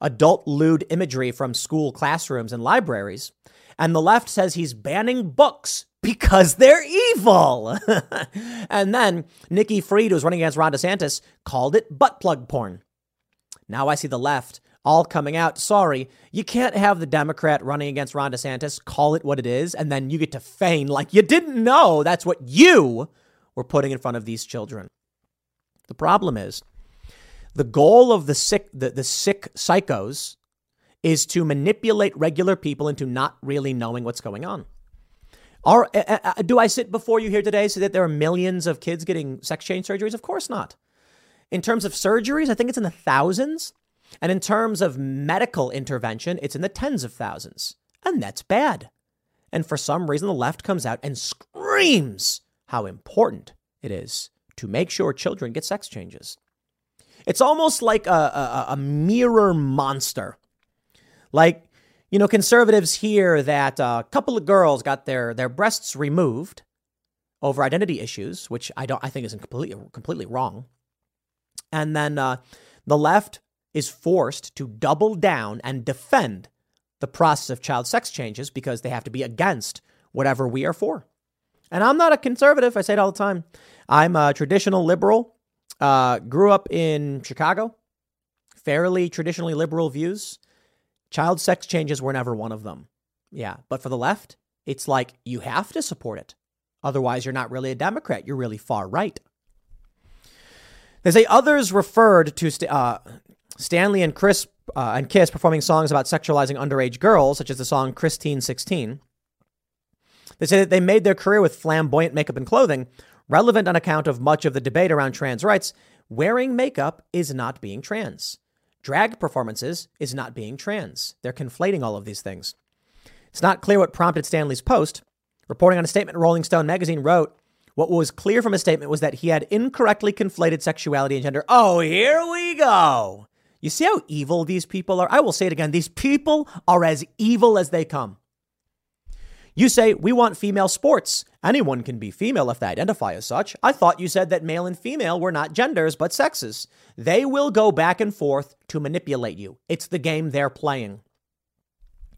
adult lewd imagery from school classrooms and libraries. And the left says he's banning books because they're evil. and then Nikki Fried, who's running against Ron DeSantis, called it butt plug porn. Now I see the left all coming out. Sorry, you can't have the Democrat running against Ron DeSantis call it what it is, and then you get to feign like you didn't know that's what you were putting in front of these children. The problem is the goal of the sick, the, the sick psychos is to manipulate regular people into not really knowing what's going on. Are, uh, uh, do I sit before you here today so that there are millions of kids getting sex change surgeries? Of course not. In terms of surgeries, I think it's in the thousands. And in terms of medical intervention, it's in the tens of thousands. And that's bad. And for some reason, the left comes out and screams how important it is to make sure children get sex changes. It's almost like a, a, a mirror monster. Like, you know, conservatives hear that a couple of girls got their, their breasts removed over identity issues, which I don't I think is completely completely wrong. And then uh, the left is forced to double down and defend the process of child sex changes because they have to be against whatever we are for. And I'm not a conservative. I say it all the time. I'm a traditional liberal. Uh, grew up in Chicago, fairly traditionally liberal views. Child sex changes were never one of them. Yeah. But for the left, it's like you have to support it. Otherwise, you're not really a Democrat. You're really far right. They say others referred to uh, Stanley and Chris uh, and Kiss performing songs about sexualizing underage girls, such as the song Christine 16. They say that they made their career with flamboyant makeup and clothing, relevant on account of much of the debate around trans rights. Wearing makeup is not being trans. Drag performances is not being trans. They're conflating all of these things. It's not clear what prompted Stanley's post. Reporting on a statement Rolling Stone magazine wrote, what was clear from his statement was that he had incorrectly conflated sexuality and gender. Oh, here we go. You see how evil these people are? I will say it again. These people are as evil as they come. You say, we want female sports. Anyone can be female if they identify as such. I thought you said that male and female were not genders, but sexes. They will go back and forth to manipulate you. It's the game they're playing.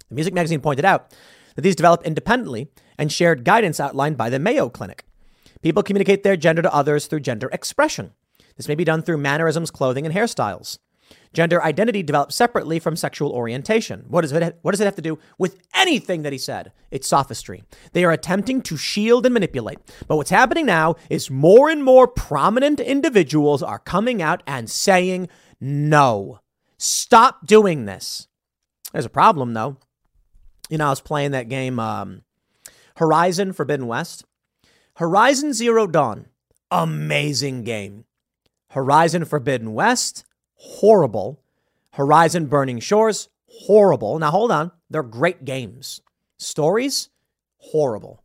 The Music Magazine pointed out that these develop independently and shared guidance outlined by the Mayo Clinic. People communicate their gender to others through gender expression. This may be done through mannerisms, clothing, and hairstyles. Gender identity develops separately from sexual orientation. What does, it, what does it have to do with anything that he said? It's sophistry. They are attempting to shield and manipulate. But what's happening now is more and more prominent individuals are coming out and saying, no, stop doing this. There's a problem, though. You know, I was playing that game um, Horizon Forbidden West. Horizon Zero Dawn, amazing game. Horizon Forbidden West, horrible. Horizon Burning Shores, horrible. Now hold on, they're great games. Stories, horrible.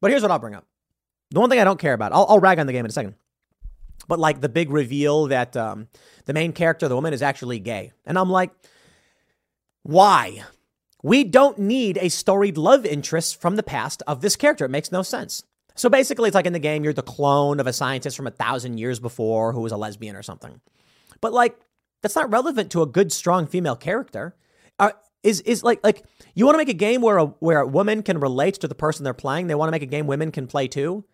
But here's what I'll bring up. The one thing I don't care about, I'll, I'll rag on the game in a second, but like the big reveal that um, the main character, the woman, is actually gay. And I'm like, why? We don't need a storied love interest from the past of this character. It makes no sense. So basically, it's like in the game, you're the clone of a scientist from a thousand years before who was a lesbian or something. But like, that's not relevant to a good, strong female character. Uh, is is like like you want to make a game where a where a woman can relate to the person they're playing. They want to make a game women can play too,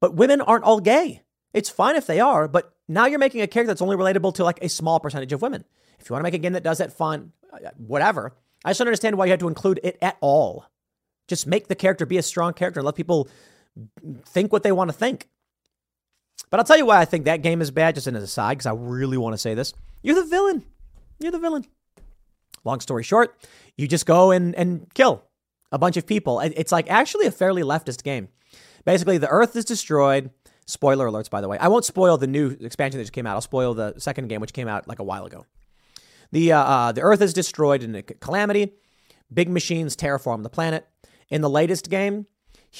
but women aren't all gay. It's fine if they are, but now you're making a character that's only relatable to like a small percentage of women. If you want to make a game that does that fun, uh, whatever. I just don't understand why you had to include it at all. Just make the character be a strong character and let people think what they want to think. But I'll tell you why I think that game is bad, just as an aside, because I really want to say this. You're the villain. You're the villain. Long story short, you just go and, and kill a bunch of people. It's like actually a fairly leftist game. Basically, the Earth is destroyed. Spoiler alerts, by the way. I won't spoil the new expansion that just came out. I'll spoil the second game, which came out like a while ago. The, uh, uh, the Earth is destroyed in a calamity. Big machines terraform the planet. In the latest game,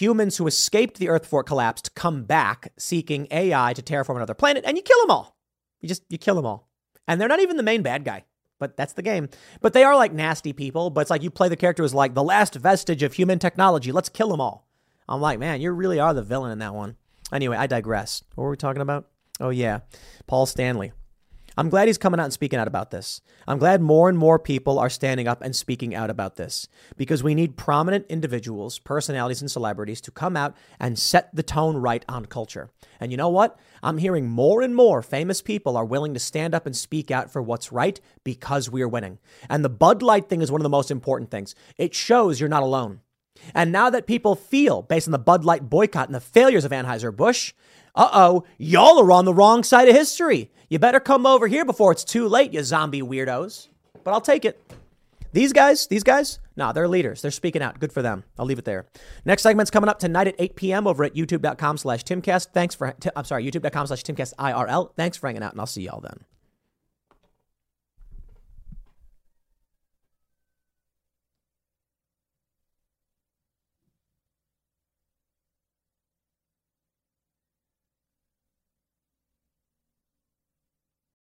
humans who escaped the Earth before it collapsed come back seeking AI to terraform another planet, and you kill them all. You just you kill them all, and they're not even the main bad guy. But that's the game. But they are like nasty people. But it's like you play the character as like the last vestige of human technology. Let's kill them all. I'm like, man, you really are the villain in that one. Anyway, I digress. What were we talking about? Oh yeah, Paul Stanley. I'm glad he's coming out and speaking out about this. I'm glad more and more people are standing up and speaking out about this because we need prominent individuals, personalities, and celebrities to come out and set the tone right on culture. And you know what? I'm hearing more and more famous people are willing to stand up and speak out for what's right because we are winning. And the Bud Light thing is one of the most important things. It shows you're not alone. And now that people feel, based on the Bud Light boycott and the failures of Anheuser-Busch, uh oh, y'all are on the wrong side of history. You better come over here before it's too late, you zombie weirdos. But I'll take it. These guys, these guys, nah, they're leaders. They're speaking out. Good for them. I'll leave it there. Next segment's coming up tonight at 8 p.m. over at youtube.com slash timcast. Thanks for, I'm sorry, youtube.com slash timcast IRL. Thanks for hanging out, and I'll see y'all then.